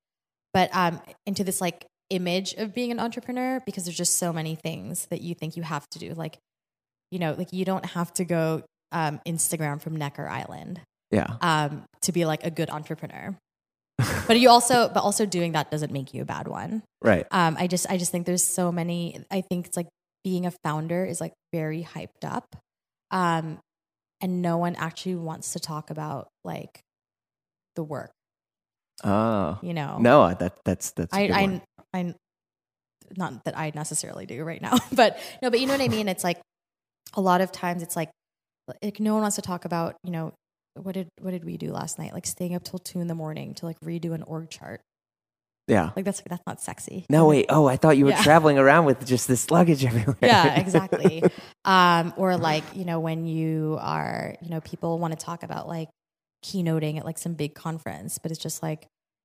but um, into this like image of being an entrepreneur because there's just so many things that you think you have to do, like you know, like you don't have to go um, Instagram from Necker Island yeah, um, to be like a good entrepreneur. but you also, but also doing that doesn't make you a bad one. right. Um, I just, I just think there's so many. I think it's like being a founder is like very hyped up, um, and no one actually wants to talk about like the work. Oh You know, no, that that's that's. I. I, I, not that I necessarily do right now, [LAUGHS] but no, but you know what I mean. It's like a lot of times it's like, like no one wants to talk about, you know, what did what did we do last night? Like staying up till two in the morning to like redo an org chart. Yeah. Like that's that's not sexy. No, wait. Oh, I thought you were Yeah. traveling around with just this luggage [LAUGHS] everywhere. yeah, exactly. um, or like you know when you are, you know, people want to talk about like keynoting at like some big conference, but it's just like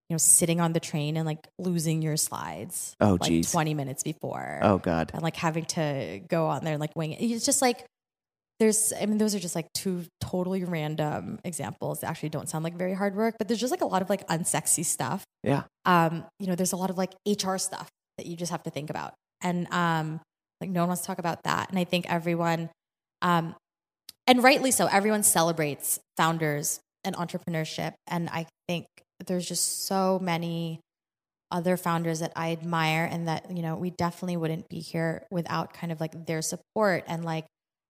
you know sitting on the train and like losing your slides. Oh, like geez. twenty minutes before. Oh God. and like having to go on there and like wing it. It's just like there's I mean those are just like two totally random examples that actually don't sound like very hard work, but there's just like a lot of like unsexy stuff. Yeah. Um, you know, there's a lot of like HR stuff that you just have to think about. And um like no one wants to talk about that. And I think everyone um and rightly so, everyone celebrates founders and entrepreneurship. And I think there's just so many other founders that I admire and that, you know, we definitely wouldn't be here without kind of like their support and like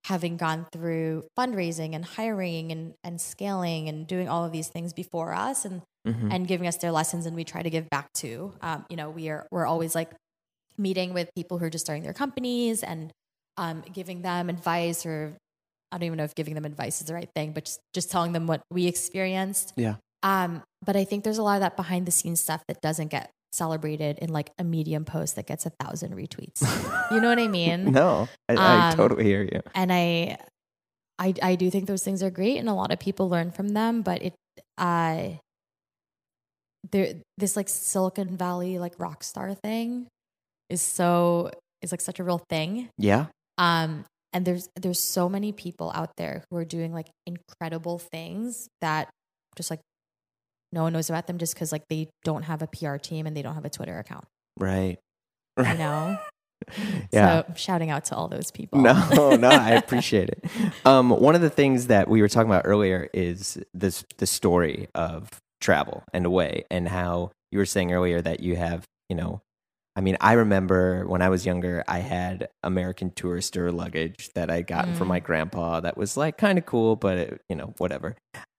having gone through fundraising and hiring and, and scaling and doing all of these things before us and Mhm. and giving us their lessons and we try to give back to. Um, you know, we are we're always like meeting with people who are just starting their companies and um, giving them advice or I don't even know if giving them advice is the right thing, but just, just telling them what we experienced. Yeah. Um, but I think there's a lot of that behind the scenes stuff that doesn't get celebrated in like a medium post that gets a thousand retweets. you know what I [LAUGHS] mean? No, I, I Um, totally hear you. and I, I, I do think those things are great, and a lot of people learn from them. But it, uh, there, this like Silicon Valley like rock star thing is so is like such a real thing. Yeah. Um, and there's there's so many people out there who are doing like incredible things that just like no one knows about them just because like they don't have a PR team and they don't have a Twitter account. Right. You know. [LAUGHS] Yeah. So shouting out to all those people. No, no, I appreciate it. Um, one of the things that we were talking about earlier is this the story of travel and away, and how you were saying earlier that you have, you know, I mean, I remember when I was younger, I had American Tourister luggage that I gotten from Mm. my grandpa that was like kind of cool, but it, you know, whatever.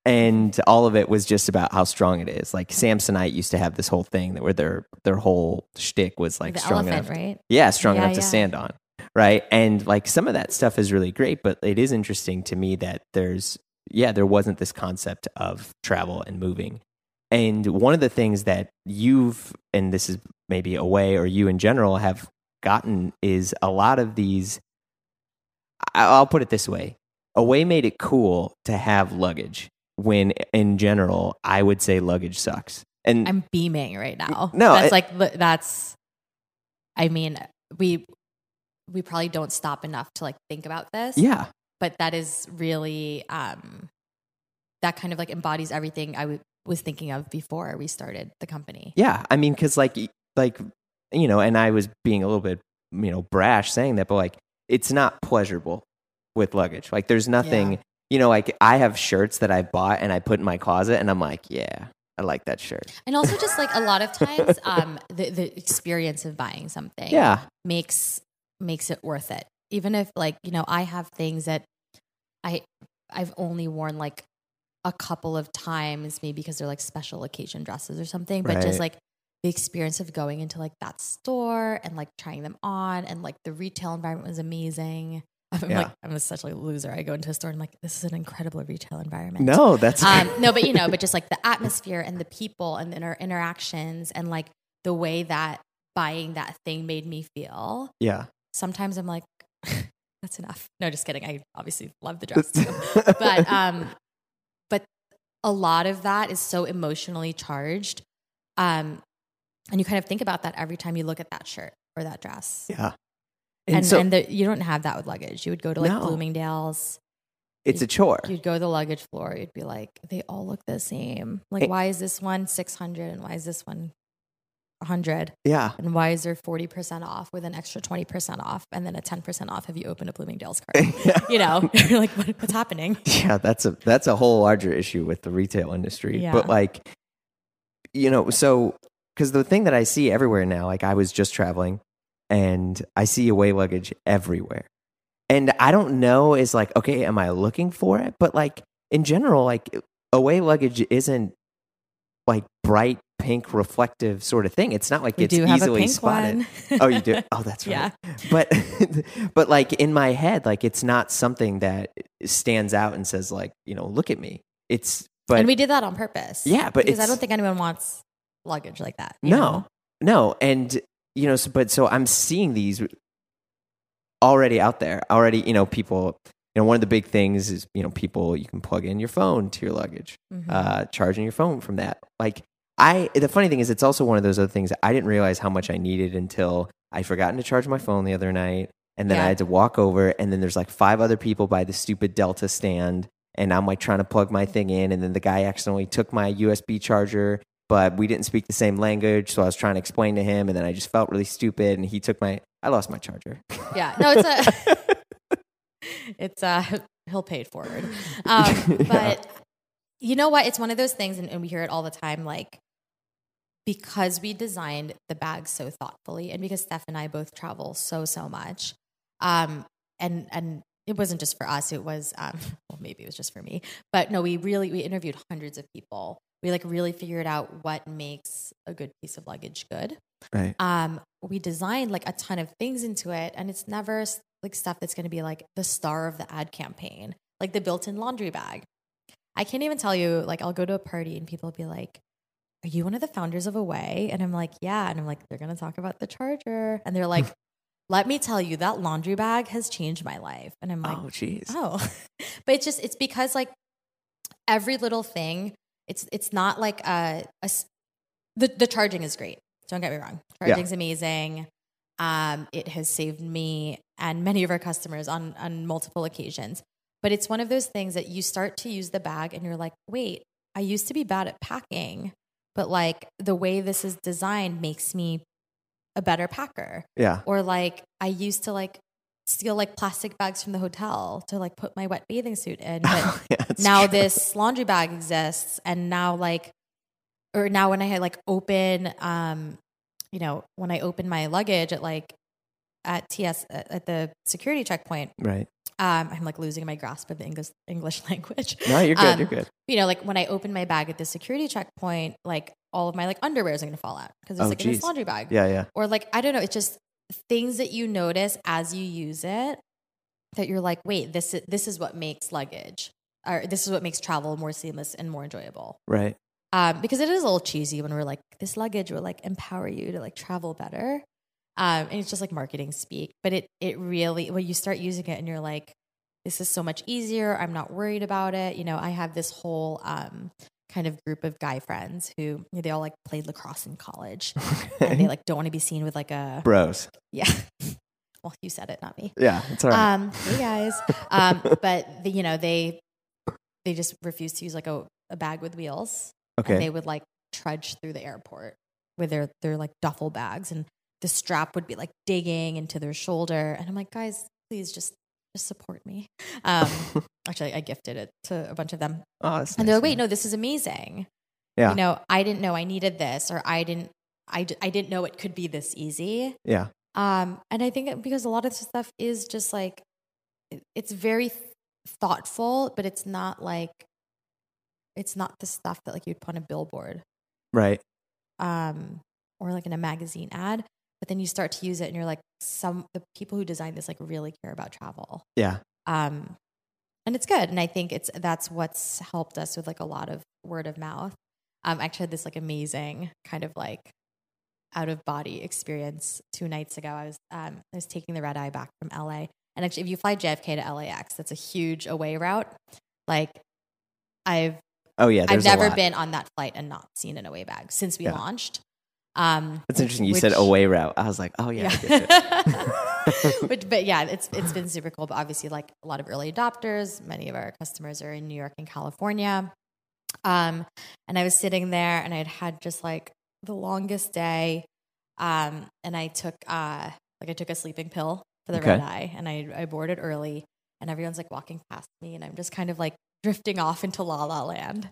And all of it was just about how strong it is. Like Samsonite used to have this whole thing that where their their whole shtick was like the strong elephant, enough right? yeah, strong Yeah, enough to stand on. right? And like some of that stuff is really great, but it is interesting to me that there's yeah, there wasn't this concept of travel and moving. And one of the things that you've and this is maybe Away or you in general have gotten is a lot of these I'll put it this way. Away made it cool to have luggage when in general I would say luggage sucks. And I'm beaming right now. No, that's I- like that's. I mean, we we probably don't stop enough to like think about this. yeah, but that is really um that kind of like embodies everything I w- was thinking of before we started the company. Yeah, I mean, because like, like, you know, and I was being a little bit, you know, brash saying that, but like, it's not pleasurable with luggage. Like, there's nothing, Yeah. You know, like I have shirts that I bought and I put in my closet, and I'm like, yeah, I like that shirt. And also just like a lot of times [LAUGHS] um the the experience of buying something Yeah, makes makes it worth it. Even if like, you know, I have things that I I've only worn like a couple of times maybe because they're like special occasion dresses or something, but Right. just like the experience of going into like that store and like trying them on and like the retail environment was amazing. I'm Yeah. like I'm such a loser. I go into a store and I'm like this is an incredible retail environment. no, that's um, [LAUGHS] no, but you know, but just like the atmosphere and the people and the inter- interactions and like the way that buying that thing made me feel. yeah. Sometimes I'm like, [LAUGHS] that's enough. No, just kidding. I obviously love the [LAUGHS] dress too, but um, but a lot of that is so emotionally charged, um, and you kind of think about that every time you look at that shirt or that dress. yeah, And, and, so and the, you don't have that with luggage. You would go to like No. Bloomingdale's. it's a chore. You'd go to the luggage floor. You'd be like, they all look the same. Like, why is this one 600 and why is this one 100? Yeah, And why is there 40% off with an extra 20% off and then a 10% off if you open a Bloomingdale's card? [LAUGHS] you know, [LAUGHS] you're like, what, what's happening? [LAUGHS] yeah. That's a that's a whole larger issue with the retail industry. Yeah. But like, you know, so because the thing that I see everywhere now, like I was just traveling and I see away luggage everywhere. And I don't know is like, okay, am I looking for it? But like in general, like away luggage isn't like bright pink reflective sort of thing. It's not like We it's do have a easily spotted. Oh, you do? [LAUGHS] Oh, that's right. Yeah. But [LAUGHS] but like in my head, like it's not something that stands out and says like, you know, look at me. It's but and we did that on purpose. Yeah, but because I don't think anyone wants luggage like that. no, know? no, and you know, so, but so I'm seeing these already out there. Already, you know, people. You know, one of the big things is you know people you can plug in your phone to your luggage, Mhm. uh, charging your phone from that. Like I, the funny thing is, it's also one of those other things that I didn't realize how much I needed until I forgotten to charge my phone the other night, and then Yeah. I had to walk over, and then there's like five other people by the stupid Delta stand, and I'm like trying to plug my thing in, and then the guy accidentally took my USB charger, but we didn't speak the same language, so I was trying to explain to him, and then I just felt really stupid, and he took my, I lost my charger. Yeah. No, it's a [LAUGHS] it's uh he'll pay it forward. Um [LAUGHS] Yeah. but you know what? It's one of those things and, and we hear it all the time, like because we designed the bags so thoughtfully and because Steph and I both travel so so much. Um and and it wasn't just for us, it was um [LAUGHS] well maybe it was just for me. But no, we really we interviewed hundreds of people. We like really figured out what makes a good piece of luggage good right. um, we designed like a ton of things into it, and it's never like stuff that's going to be like the star of the ad campaign, like the built-in laundry bag. I can't even tell you. Like, I'll go to a party and people will be like, "Are you one of the founders of Away?" And I'm like, "Yeah." And I'm like, "They're going to talk about the charger," and they're like, [LAUGHS] "Let me tell you, that laundry bag has changed my life." And I'm like, oh, jeez. Oh, [LAUGHS] but it's just it's because like every little thing. It's it's not like a, a the the charging is great. Don't get me wrong, Yeah. charging's amazing. Um, it has saved me and many of our customers on on multiple occasions. But it's one of those things that you start to use the bag and you're like, wait, I used to be bad at packing, but like the way this is designed makes me a better packer Yeah. or like I used to like steal like plastic bags from the hotel to like put my wet bathing suit in. But [LAUGHS] Yeah, now true. this laundry bag exists and now like or now when I had like open um you know, when I open my luggage at like at TS at the security checkpoint, Right. um I'm like losing my grasp of the English English [LAUGHS] language. No, you're good. Um, you're good. You know, like when I open my bag at the security checkpoint, like all of my like underwear is going to fall out because it's Oh, like in this laundry bag Yeah, yeah. or like I don't know, it's just things that you notice as you use it that you're like, wait, this is, this is what makes luggage or this is what makes travel more seamless and more enjoyable. Right. Um, because it is a little cheesy when we're like, this luggage will like empower you to like travel better. Um, and it's just like marketing speak, but it it really when you start using it and you're like, this is so much easier. I'm not worried about it. You know, I have this whole um, kind of group of guy friends who they all like played lacrosse in college, [LAUGHS] and they like don't want to be seen with like a Bros. yeah. [LAUGHS] well, you said it, not me. Yeah, it's all right. Um, hey guys. Um, but the, you know they they just refuse to use like a, a bag with wheels. okay. And they would like trudge through the airport with their their like duffel bags, and the strap would be like digging into their shoulder. And I'm like, guys, please just just support me. [LAUGHS] Um, actually, I gifted it to a bunch of them, oh, that's and they're like, wait, no, this is amazing. Yeah. You know, I didn't know I needed this, or I didn't. I, I didn't know it could be this easy. Yeah. Um, and I think because a lot of this stuff is just like, it's very th- thoughtful, but it's not like, it's not the stuff that like you'd put on a billboard, Right. um, or like in a magazine ad. But then you start to use it, and you're like, some the people who design this like really care about travel. Yeah. Um, and it's good. And I think it's that's what's helped us with like a lot of word of mouth. Um, I actually had this like amazing kind of like out of body experience two nights ago. I was um, I was taking the red eye back from LA, and actually, if you fly JFK to LAX, that's a huge away route. Like, I've Oh yeah. I've never been on that flight and not seen an away bag since we Yeah. launched. Um, That's interesting. You said away route. I was like, oh yeah. [LAUGHS] [LAUGHS] Which, but yeah, it's it's been super cool. But obviously, like a lot of early adopters, many of our customers are in New York and California. Um, and I was sitting there, and I'd had just like the longest day. Um, and I took uh like I took a sleeping pill for the Okay. red eye, and I I boarded early, and everyone's like walking past me, and I'm just kind of like drifting off into La La Land.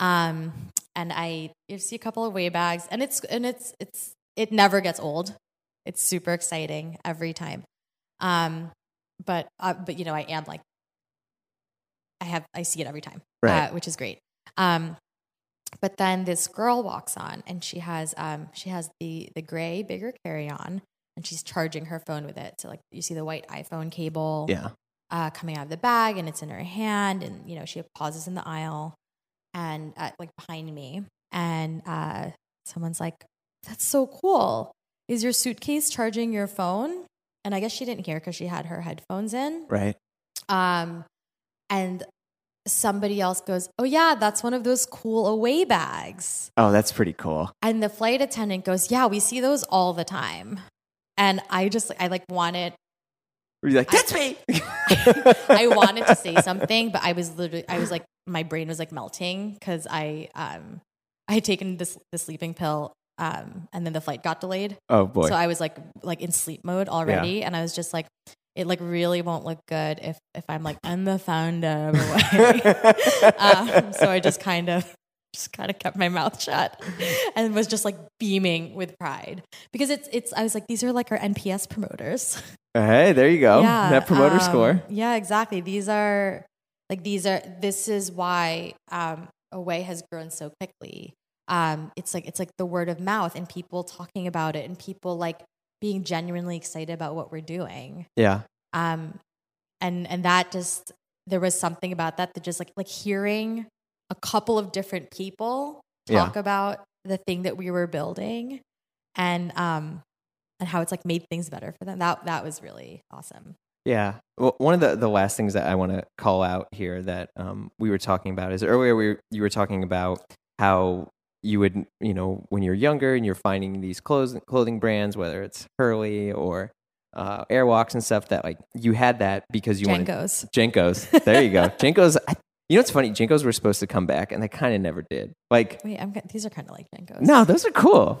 Um, and I you see a couple of way bags, and it's and it's it's it never gets old. It's super exciting every time. Um, but uh, but you know I am like I have I see it every time, Right. uh, which is great. Um, but then this girl walks on, and she has um she has the the gray bigger carry on, and she's charging her phone with it. So like you see the white iPhone cable yeah. uh, coming out of the bag and it's in her hand and you know she pauses in the aisle and uh, like behind me. And uh, someone's like that's so cool. Is your suitcase charging your phone? And i guess she didn't hear because she had her headphones in. Right. um, and somebody else goes oh yeah that's one of those cool away bags. Oh, that's pretty cool. and the flight attendant goes yeah we see those all the time. And i just i like wanted Were you like, that's me? [LAUGHS] I [LAUGHS] wanted to say something, but I was literally, I was like, my brain was like melting because I, um, I had taken this the sleeping pill, um, and then the flight got delayed, Oh boy. so I was like, like in sleep mode already, and I was just like, it like really won't look good if if I'm like I'm the founder um, so I just kind of just kind of kept my mouth shut and was just like beaming with pride because it's it's I was like these are like our NPS promoters. Hey, there you go. Net promoter um, score. Yeah, exactly. These are like these are this is why um Away has grown so quickly. Um it's like it's like the word of mouth and people talking about it and people like being genuinely excited about what we're doing. Yeah. Um and and that just there was something about that that just like like hearing a couple of different people Yeah. talk about the thing that we were building and um and how it's like made things better for them. That that was really awesome. Yeah. Well, one of the, the last things that I want to call out here that um, we were talking about is earlier we were, you were talking about how you would, you know, when you're younger and you're finding these clothes, clothing brands, whether it's Hurley or uh, Airwalks and stuff, that like you had that because you wanted JNCOs. JNCOs. There you go. [LAUGHS] JNCOs. I, you know what's funny? JNCOs were supposed to come back and they kind of never did. Like, Wait, I'm these are kind of like JNCOs. no, those are cool.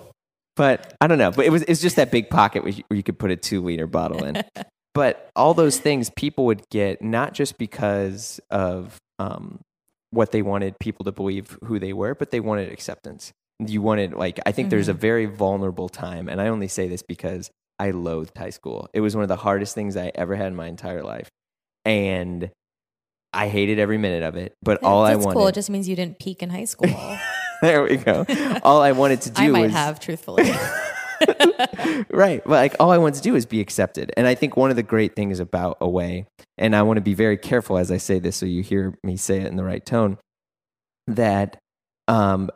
But I don't know. But it was it's just that big pocket where you, where you could put a two liter bottle in. [LAUGHS] but all those things people would get not just because of um, what they wanted people to believe who they were, but they wanted acceptance. You wanted like I think there's a very vulnerable time, and I only say this because I loathed high school. It was one of the hardest things I ever had in my entire life, and I hated every minute of it. But all I That's wanted, cool. It just means you didn't peak in high school. [LAUGHS] [LAUGHS] there we go. all I wanted to do I might was have, truthfully. [LAUGHS] [LAUGHS] right. Well, like all I wanted to do is be accepted. And I think one of the great things about Away, and I want to be very careful as I say this so you hear me say it in the right tone, that um,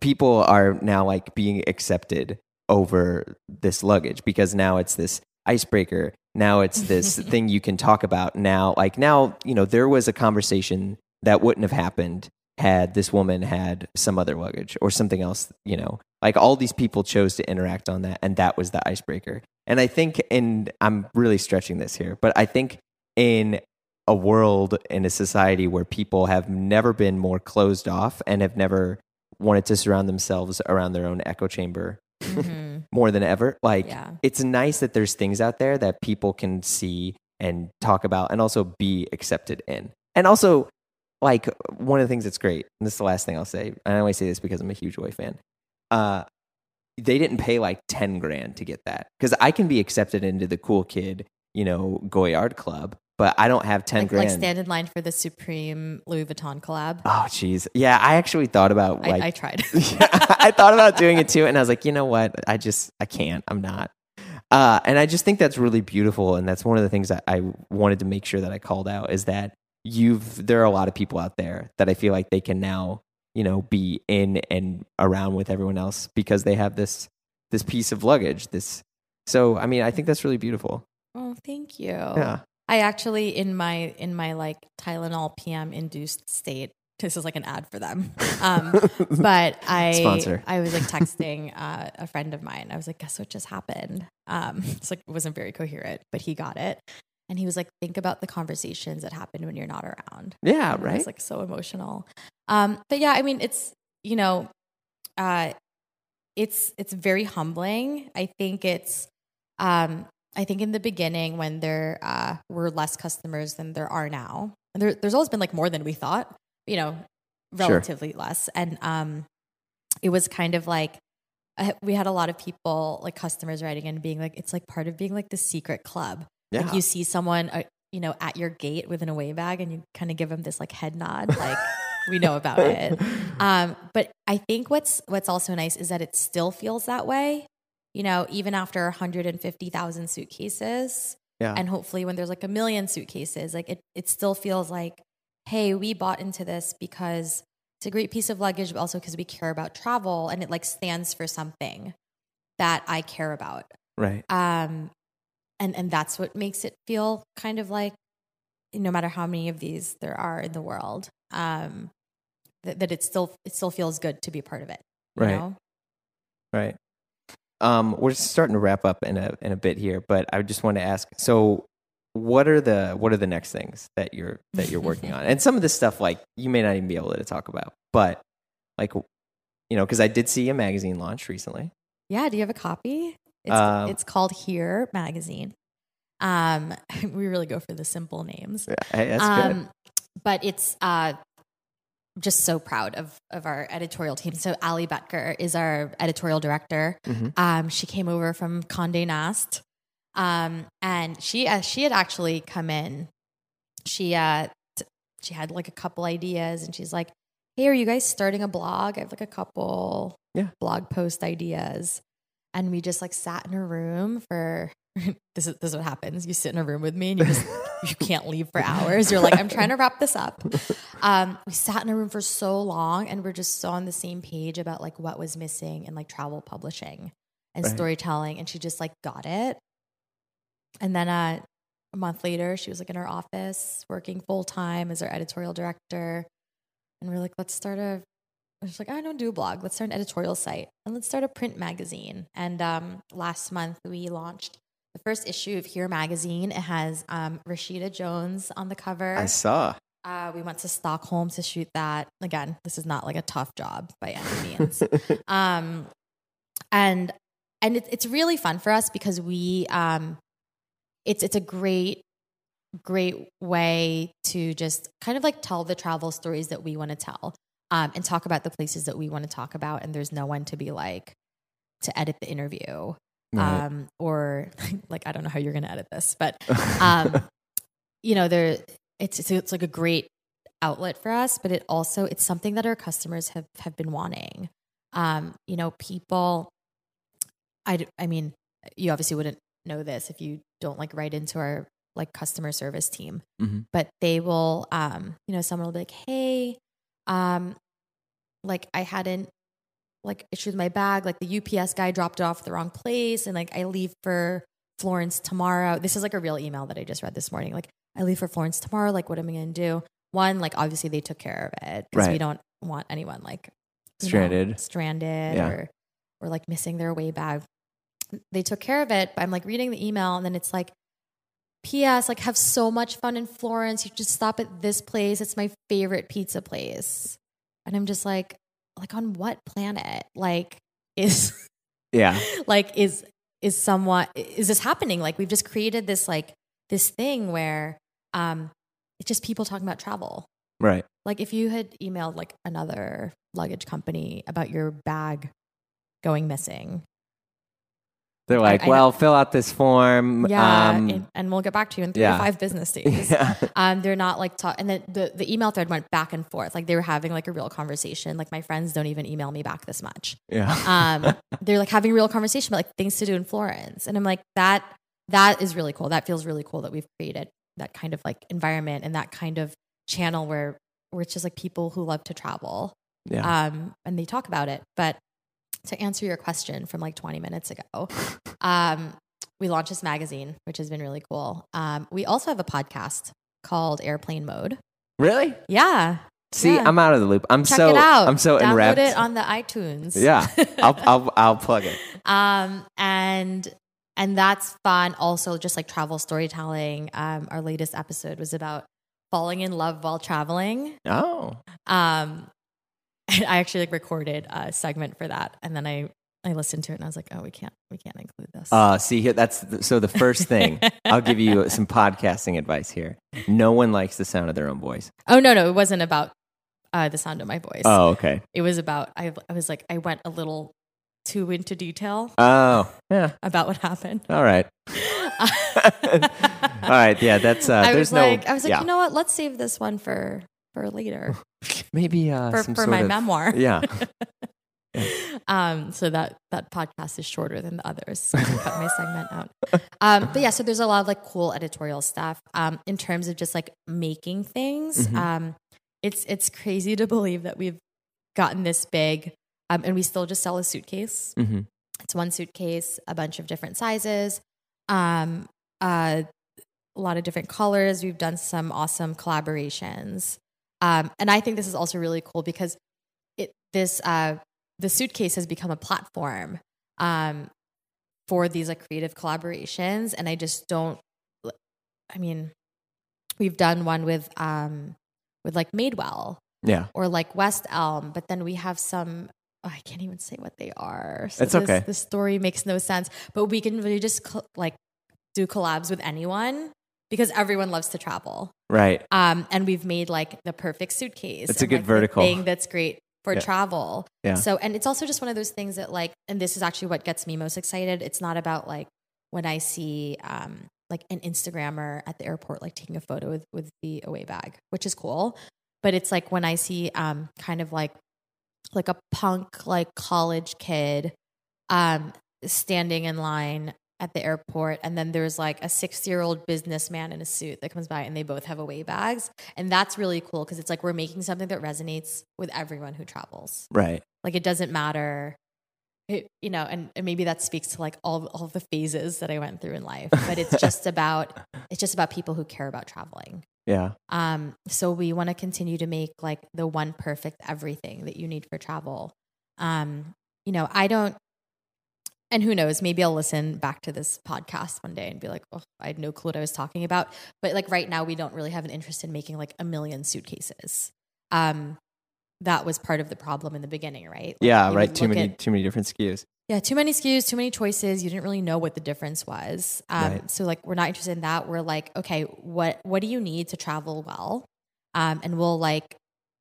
people are now like being accepted over this luggage because now it's this icebreaker. Now it's this thing you can talk about. Now, like now, you know, there was a conversation that wouldn't have happened had this woman had some other luggage or something else, you know. Like all these people chose to interact on that and that was the icebreaker. And I think in I'm really stretching this here, but I think in a world in a society where people have never been more closed off and have never wanted to surround themselves around their own echo chamber Mm-hmm. [LAUGHS] more than ever. Like Yeah. it's nice that there's things out there that people can see and talk about and also be accepted in. And also like one of the things that's great, and this is the last thing I'll say, and I only say this because I'm a huge Way fan. Uh they didn't pay like 10 grand to get that. Because I can be accepted into the cool kid, you know, Goyard Club, but I don't have 10 Like, grand. like stand in line for the Supreme Louis Vuitton collab. oh, jeez. Yeah, I actually thought about I, like I tried. [LAUGHS] yeah, I thought about doing it too, and I was like, you know what? I just I can't. I'm not. Uh, and I just think that's really beautiful, and that's one of the things that I wanted to make sure that I called out is that you've there are a lot of people out there that I feel like they can now you know be in and around with everyone else because they have this this piece of luggage. This so I mean I think that's really beautiful. oh, thank you. Yeah. I actually in my in my like Tylenol PM induced state. This is like an ad for them. [LAUGHS] Um, but I Sponsor. I was like texting uh, a friend of mine. I was like, guess what just happened? Um, [LAUGHS] it's like it wasn't very coherent, but he got it. And he was like, think about the conversations that happen when you're not around. Yeah, And right. It's like so emotional. Um, but yeah, I mean, it's you know, uh, it's it's very humbling. I think it's, um, I think in the beginning when there uh, were less customers than there are now, and there, there's always been like more than we thought. You know, Sure. relatively less, and um, it was kind of like. I- We had a lot of people, like customers, writing and being like, "It's like part of being like the secret club." Yeah. Like you see someone, uh, you know, at your gate with an away bag, and you kind of give them this like head nod, like [LAUGHS] we know about it. Um, but I think what's what's also nice is that it still feels that way. You know, even after 150,000 suitcases, yeah. and hopefully when there's like a million suitcases, like it it still feels like, hey, we bought into this because it's a great piece of luggage, but also because we care about travel, and it like stands for something that I care about right. um and and that's what makes it feel kind of like no matter how many of these there are in the world um that, that it still it still feels good to be a part of it you Right. know? Right. Um, we're starting to wrap up in a in a bit here, but I just want to ask. So, what are the what are the next things that you're that you're working [LAUGHS] on? And some of this stuff, like you may not even be able to talk about, but like you know, because I did see a magazine launch recently. yeah do you have a copy it's, Um, it's called here magazine um [LAUGHS] we really go for the simple names Hey, that's good. um, but it's uh, just so proud of of our editorial team. So Ali Betker is our editorial director. Mhm. Um, she came over from Condé Nast, um, and she uh, she had actually come in. She uh, t- she had like a couple ideas, and she's like, "Hey, are you guys starting a blog? I have like a couple Yeah. blog post ideas." And we just like sat in a room for [LAUGHS] this is this is what happens. You sit in a room with me and you just [LAUGHS] you can't leave for hours. You're like, I'm trying to wrap this up. [LAUGHS] Um, we sat in a room for so long and we're just so on the same page about like what was missing in like travel publishing and Right. storytelling. And she just like got it. And then uh, a month later, she was like in her office working full time as our editorial director. And we're like, let's start a She's like, I don't do a blog. Let's start an editorial site and let's start a print magazine. And um, last month we launched the first issue of Here magazine. It has um, Rashida Jones on the cover. I saw. Uh, we went to Stockholm to shoot that. Again, this is not like a tough job by any means. [LAUGHS] um, and and it, it's really fun for us because we um, it's it's a great great way to just kind of like tell the travel stories that we want to tell um, and talk about the places that we want to talk about. And there's no one to be like to edit the interview Right. um, or [LAUGHS] like I don't know how you're going to edit this, but [LAUGHS] um, you know, there it's, it's it's like a great outlet for us, but it also it's something that our customers have have been wanting. Um, you know, people I, I mean, you obviously wouldn't know this if you don't like write into our like customer service team, Mhm. but they will, um, you know, someone will be like, Hey, um, like I hadn't like issued my bag, like the UPS guy dropped it off at the wrong place. And like I leave for Florence tomorrow. This is like a real email that I just read this morning. Like I leave for Florence tomorrow. Like, what am I going to do? One, like obviously they took care of it because we don't want anyone like you know, Stranded. stranded Yeah. or or like missing their way bag. They took care of it, but I'm like reading the email and then it's like PS like have so much fun in Florence. You just stop at this place. It's my favorite pizza place. And I'm just like like on what planet like is [LAUGHS] Yeah. like is is somewhat is this happening like we've just created this like this thing where um it's just people talking about travel Right. like if you had emailed like another luggage company about your bag going missing They're like, I- well, fill out this form. yeah um, and, and we'll get back to you in three yeah. to five business [LAUGHS] days yeah. um they're not like talk and then the, the email thread went back and forth like they were having like a real conversation like my friends don't even email me back this much Yeah. um, they're like having a real conversation about like things to do in Florence. And I'm like, that that is really cool. That feels really cool that we've created that kind of like environment and that kind of channel where where it's just like people who love to travel. yeah. Um, and they talk about it. But to answer your question from like 20 minutes ago, [LAUGHS] um, we launched this magazine, which has been really cool. Um, we also have a podcast called Airplane Mode. really? Yeah. See, Yeah. I'm out of the loop. I'm Check so it out. I'm so Download enwrapped. it on the iTunes. yeah. I'll [LAUGHS] I'll I'll plug it. um and and that's fun also just like travel storytelling um our latest episode was about falling in love while traveling Oh. um [LAUGHS] i actually like recorded a segment for that and then i i listened to it and i was like oh we can't we can't include this Uh, see here, that's the, so the first thing. [LAUGHS] I'll give you some podcasting advice here. No one likes the sound of their own voice. oh no no it wasn't about uh the sound of my voice Oh, okay. it was about i i was like i went a little too into detail Oh, yeah. about what happened All right. [LAUGHS] All right. Yeah, that's. Uh, I there's was no. like, I was like, yeah. you know what? Let's save this one for for later [LAUGHS] maybe uh, for, for my of- memoir. [LAUGHS] Yeah. [LAUGHS] um, so that that podcast is shorter than the others. So I cut my segment out. Um, but yeah, so there's a lot of like cool editorial stuff. Um, in terms of just like making things, Mhm. um, it's it's crazy to believe that we've gotten this big, um, and we still just sell a suitcase. hmm It's one suitcase, a bunch of different sizes, um, uh, a lot of different colors. We've done some awesome collaborations, um, and I think this is also really cool because it this uh, the suitcase has become a platform um, for these like creative collaborations, and I just don't. I mean, we've done one with um, with like Madewell Yeah. or like West Elm, but then we have some. oh, I can't even say what they are. So It's this, okay. The story makes no sense, but we can really just like do collabs with anyone because everyone loves to travel. Right. Um, and we've made like the perfect suitcase. It's a good like, vertical. thing that's great for Yeah. travel. Yeah. So, and it's also just one of those things that like, and this is actually what gets me most excited. It's not about like when I see um like an Instagrammer at the airport like taking a photo with with the away bag, which is cool. But it's like when I see um kind of like like a punk like college kid um standing in line at the airport and then there's like a 60 year old businessman in a suit that comes by and they both have away bags and that's really cool because it's like we're making something that resonates with everyone who travels Right. like it doesn't matter it, you know and, and maybe that speaks to like all, all the phases that i went through in life but it's [LAUGHS] just about it's just about people who care about traveling Yeah. um, so we want to continue to make like the one perfect everything that you need for travel. Um, you know, I don't, and who knows, maybe I'll listen back to this podcast one day and be like, oh, I had no clue what I was talking about. But like right now, we don't really have an interest in making like a million suitcases. Um, that was part of the problem in the beginning, right? Like, Yeah. Right. Too many. at- Too many different SKUs. yeah, too many SKUs, too many choices. You didn't really know what the difference was. Um, Right. So like, we're not interested in that. We're like, okay, what what do you need to travel well? Um, and we'll like,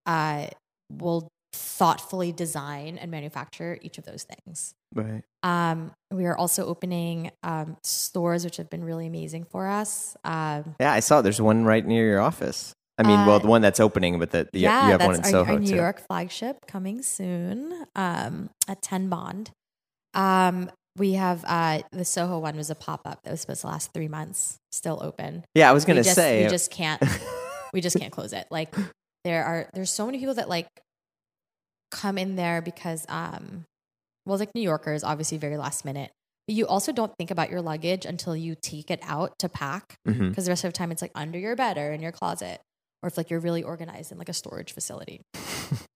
uh, we'll thoughtfully design and manufacture each of those things. Right. Um, we are also opening um, stores, which have been really amazing for us. Um, Yeah, I saw. There's one right near your office. I mean, well, Uh, the one that's opening, but the, the yeah, you have one in Soho our New too. York flagship coming soon um, at 10 Bond. Um, We have uh, the Soho one was a pop up that was supposed to last three months, still open. Yeah, I was gonna just, say we just can't we just [LAUGHS] can't close it. Like there are there's so many people that like come in there because um well like New Yorkers obviously very last minute. But you also don't think about your luggage until you take it out to pack because the rest of the time it's like under your bed or in your closet or if like you're really organized in like a storage facility. [LAUGHS]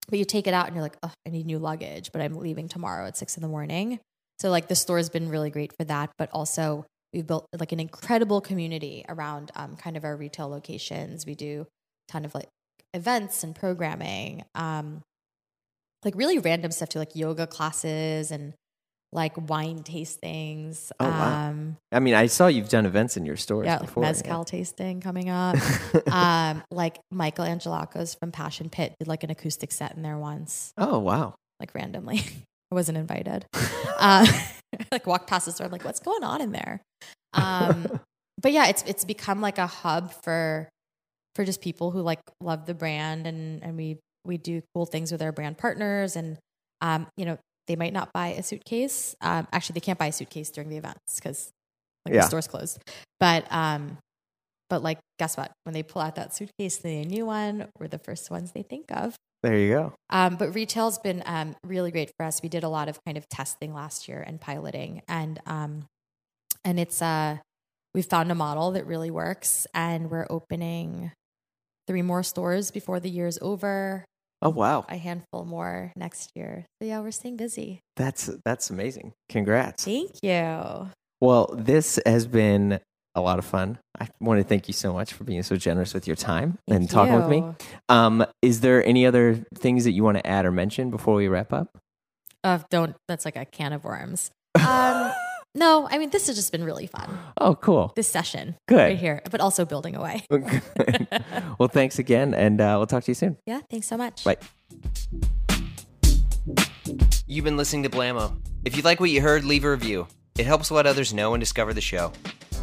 but you take it out and you're like, oh, I need new luggage, but I'm leaving tomorrow at six in the morning. So like the store has been really great for that, but also we've built like an incredible community around um, kind of our retail locations. We do a ton of like events and programming, um, like really random stuff too, like yoga classes and like wine tastings. Oh, wow. Um, I mean, I saw you've done events in your stores yeah, before. mezcal tasting coming up. [LAUGHS] um, like Michael Angelakos from Passion Pit did like an acoustic set in there once, oh wow. like randomly. [LAUGHS] I wasn't invited. uh, [LAUGHS] like walked past the store. I'm like, what's going on in there? Um, but yeah, it's it's become like a hub for for just people who like love the brand and and we we do cool things with our brand partners and um, you know they might not buy a suitcase. Um, actually, they can't buy a suitcase during the events because like Yeah. the store's closed. But um, but like guess what? When they pull out that suitcase, a new one. We're the first ones they think of. There you go. Um, but retail's been um, really great for us. We did a lot of kind of testing last year and piloting, and um, and it's uh, we found a model that really works, and we're opening three more stores before the year's over. Oh wow. A handful more next year. So yeah, we're staying busy. That's that's amazing. Congrats. Thank you. Well, this has been a lot of fun. I want to thank you so much for being so generous with your time and Thank talking with me. Um, is there any other things that you want to add or mention before we wrap up? Uh, don't. That's like a can of worms. [LAUGHS] Um, no, I mean this has just been really fun. Oh, cool. This session, Good. right here, but also building away. [LAUGHS] well, thanks again, and uh, we'll talk to you soon. Yeah, thanks so much. Bye. You've been listening to Blamo. If you like what you heard, leave a review. It helps let others know and discover the show.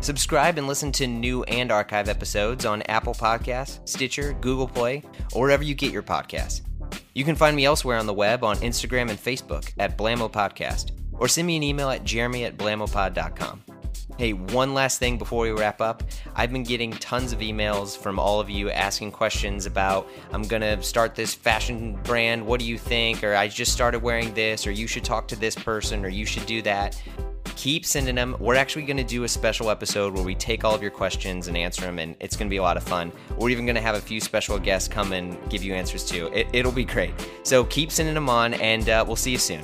Subscribe and listen to new and archive episodes on Apple Podcasts, Stitcher, Google Play, or wherever you get your podcasts. You can find me elsewhere on the web on Instagram and Facebook at Blamo Podcast, or send me an email at jeremy at blamopod.com. Hey, one last thing before we wrap up. I've been getting tons of emails from all of you asking questions about I'm going to start this fashion brand. What do you think? Or I just started wearing this, or you should talk to this person, or you should do that. Keep sending them. We're actually going to do a special episode where we take all of your questions and answer them, and it's going to be a lot of fun. We're even going to have a few special guests come and give you answers too. It, it'll be great. So keep sending them on, and uh, we'll see you soon.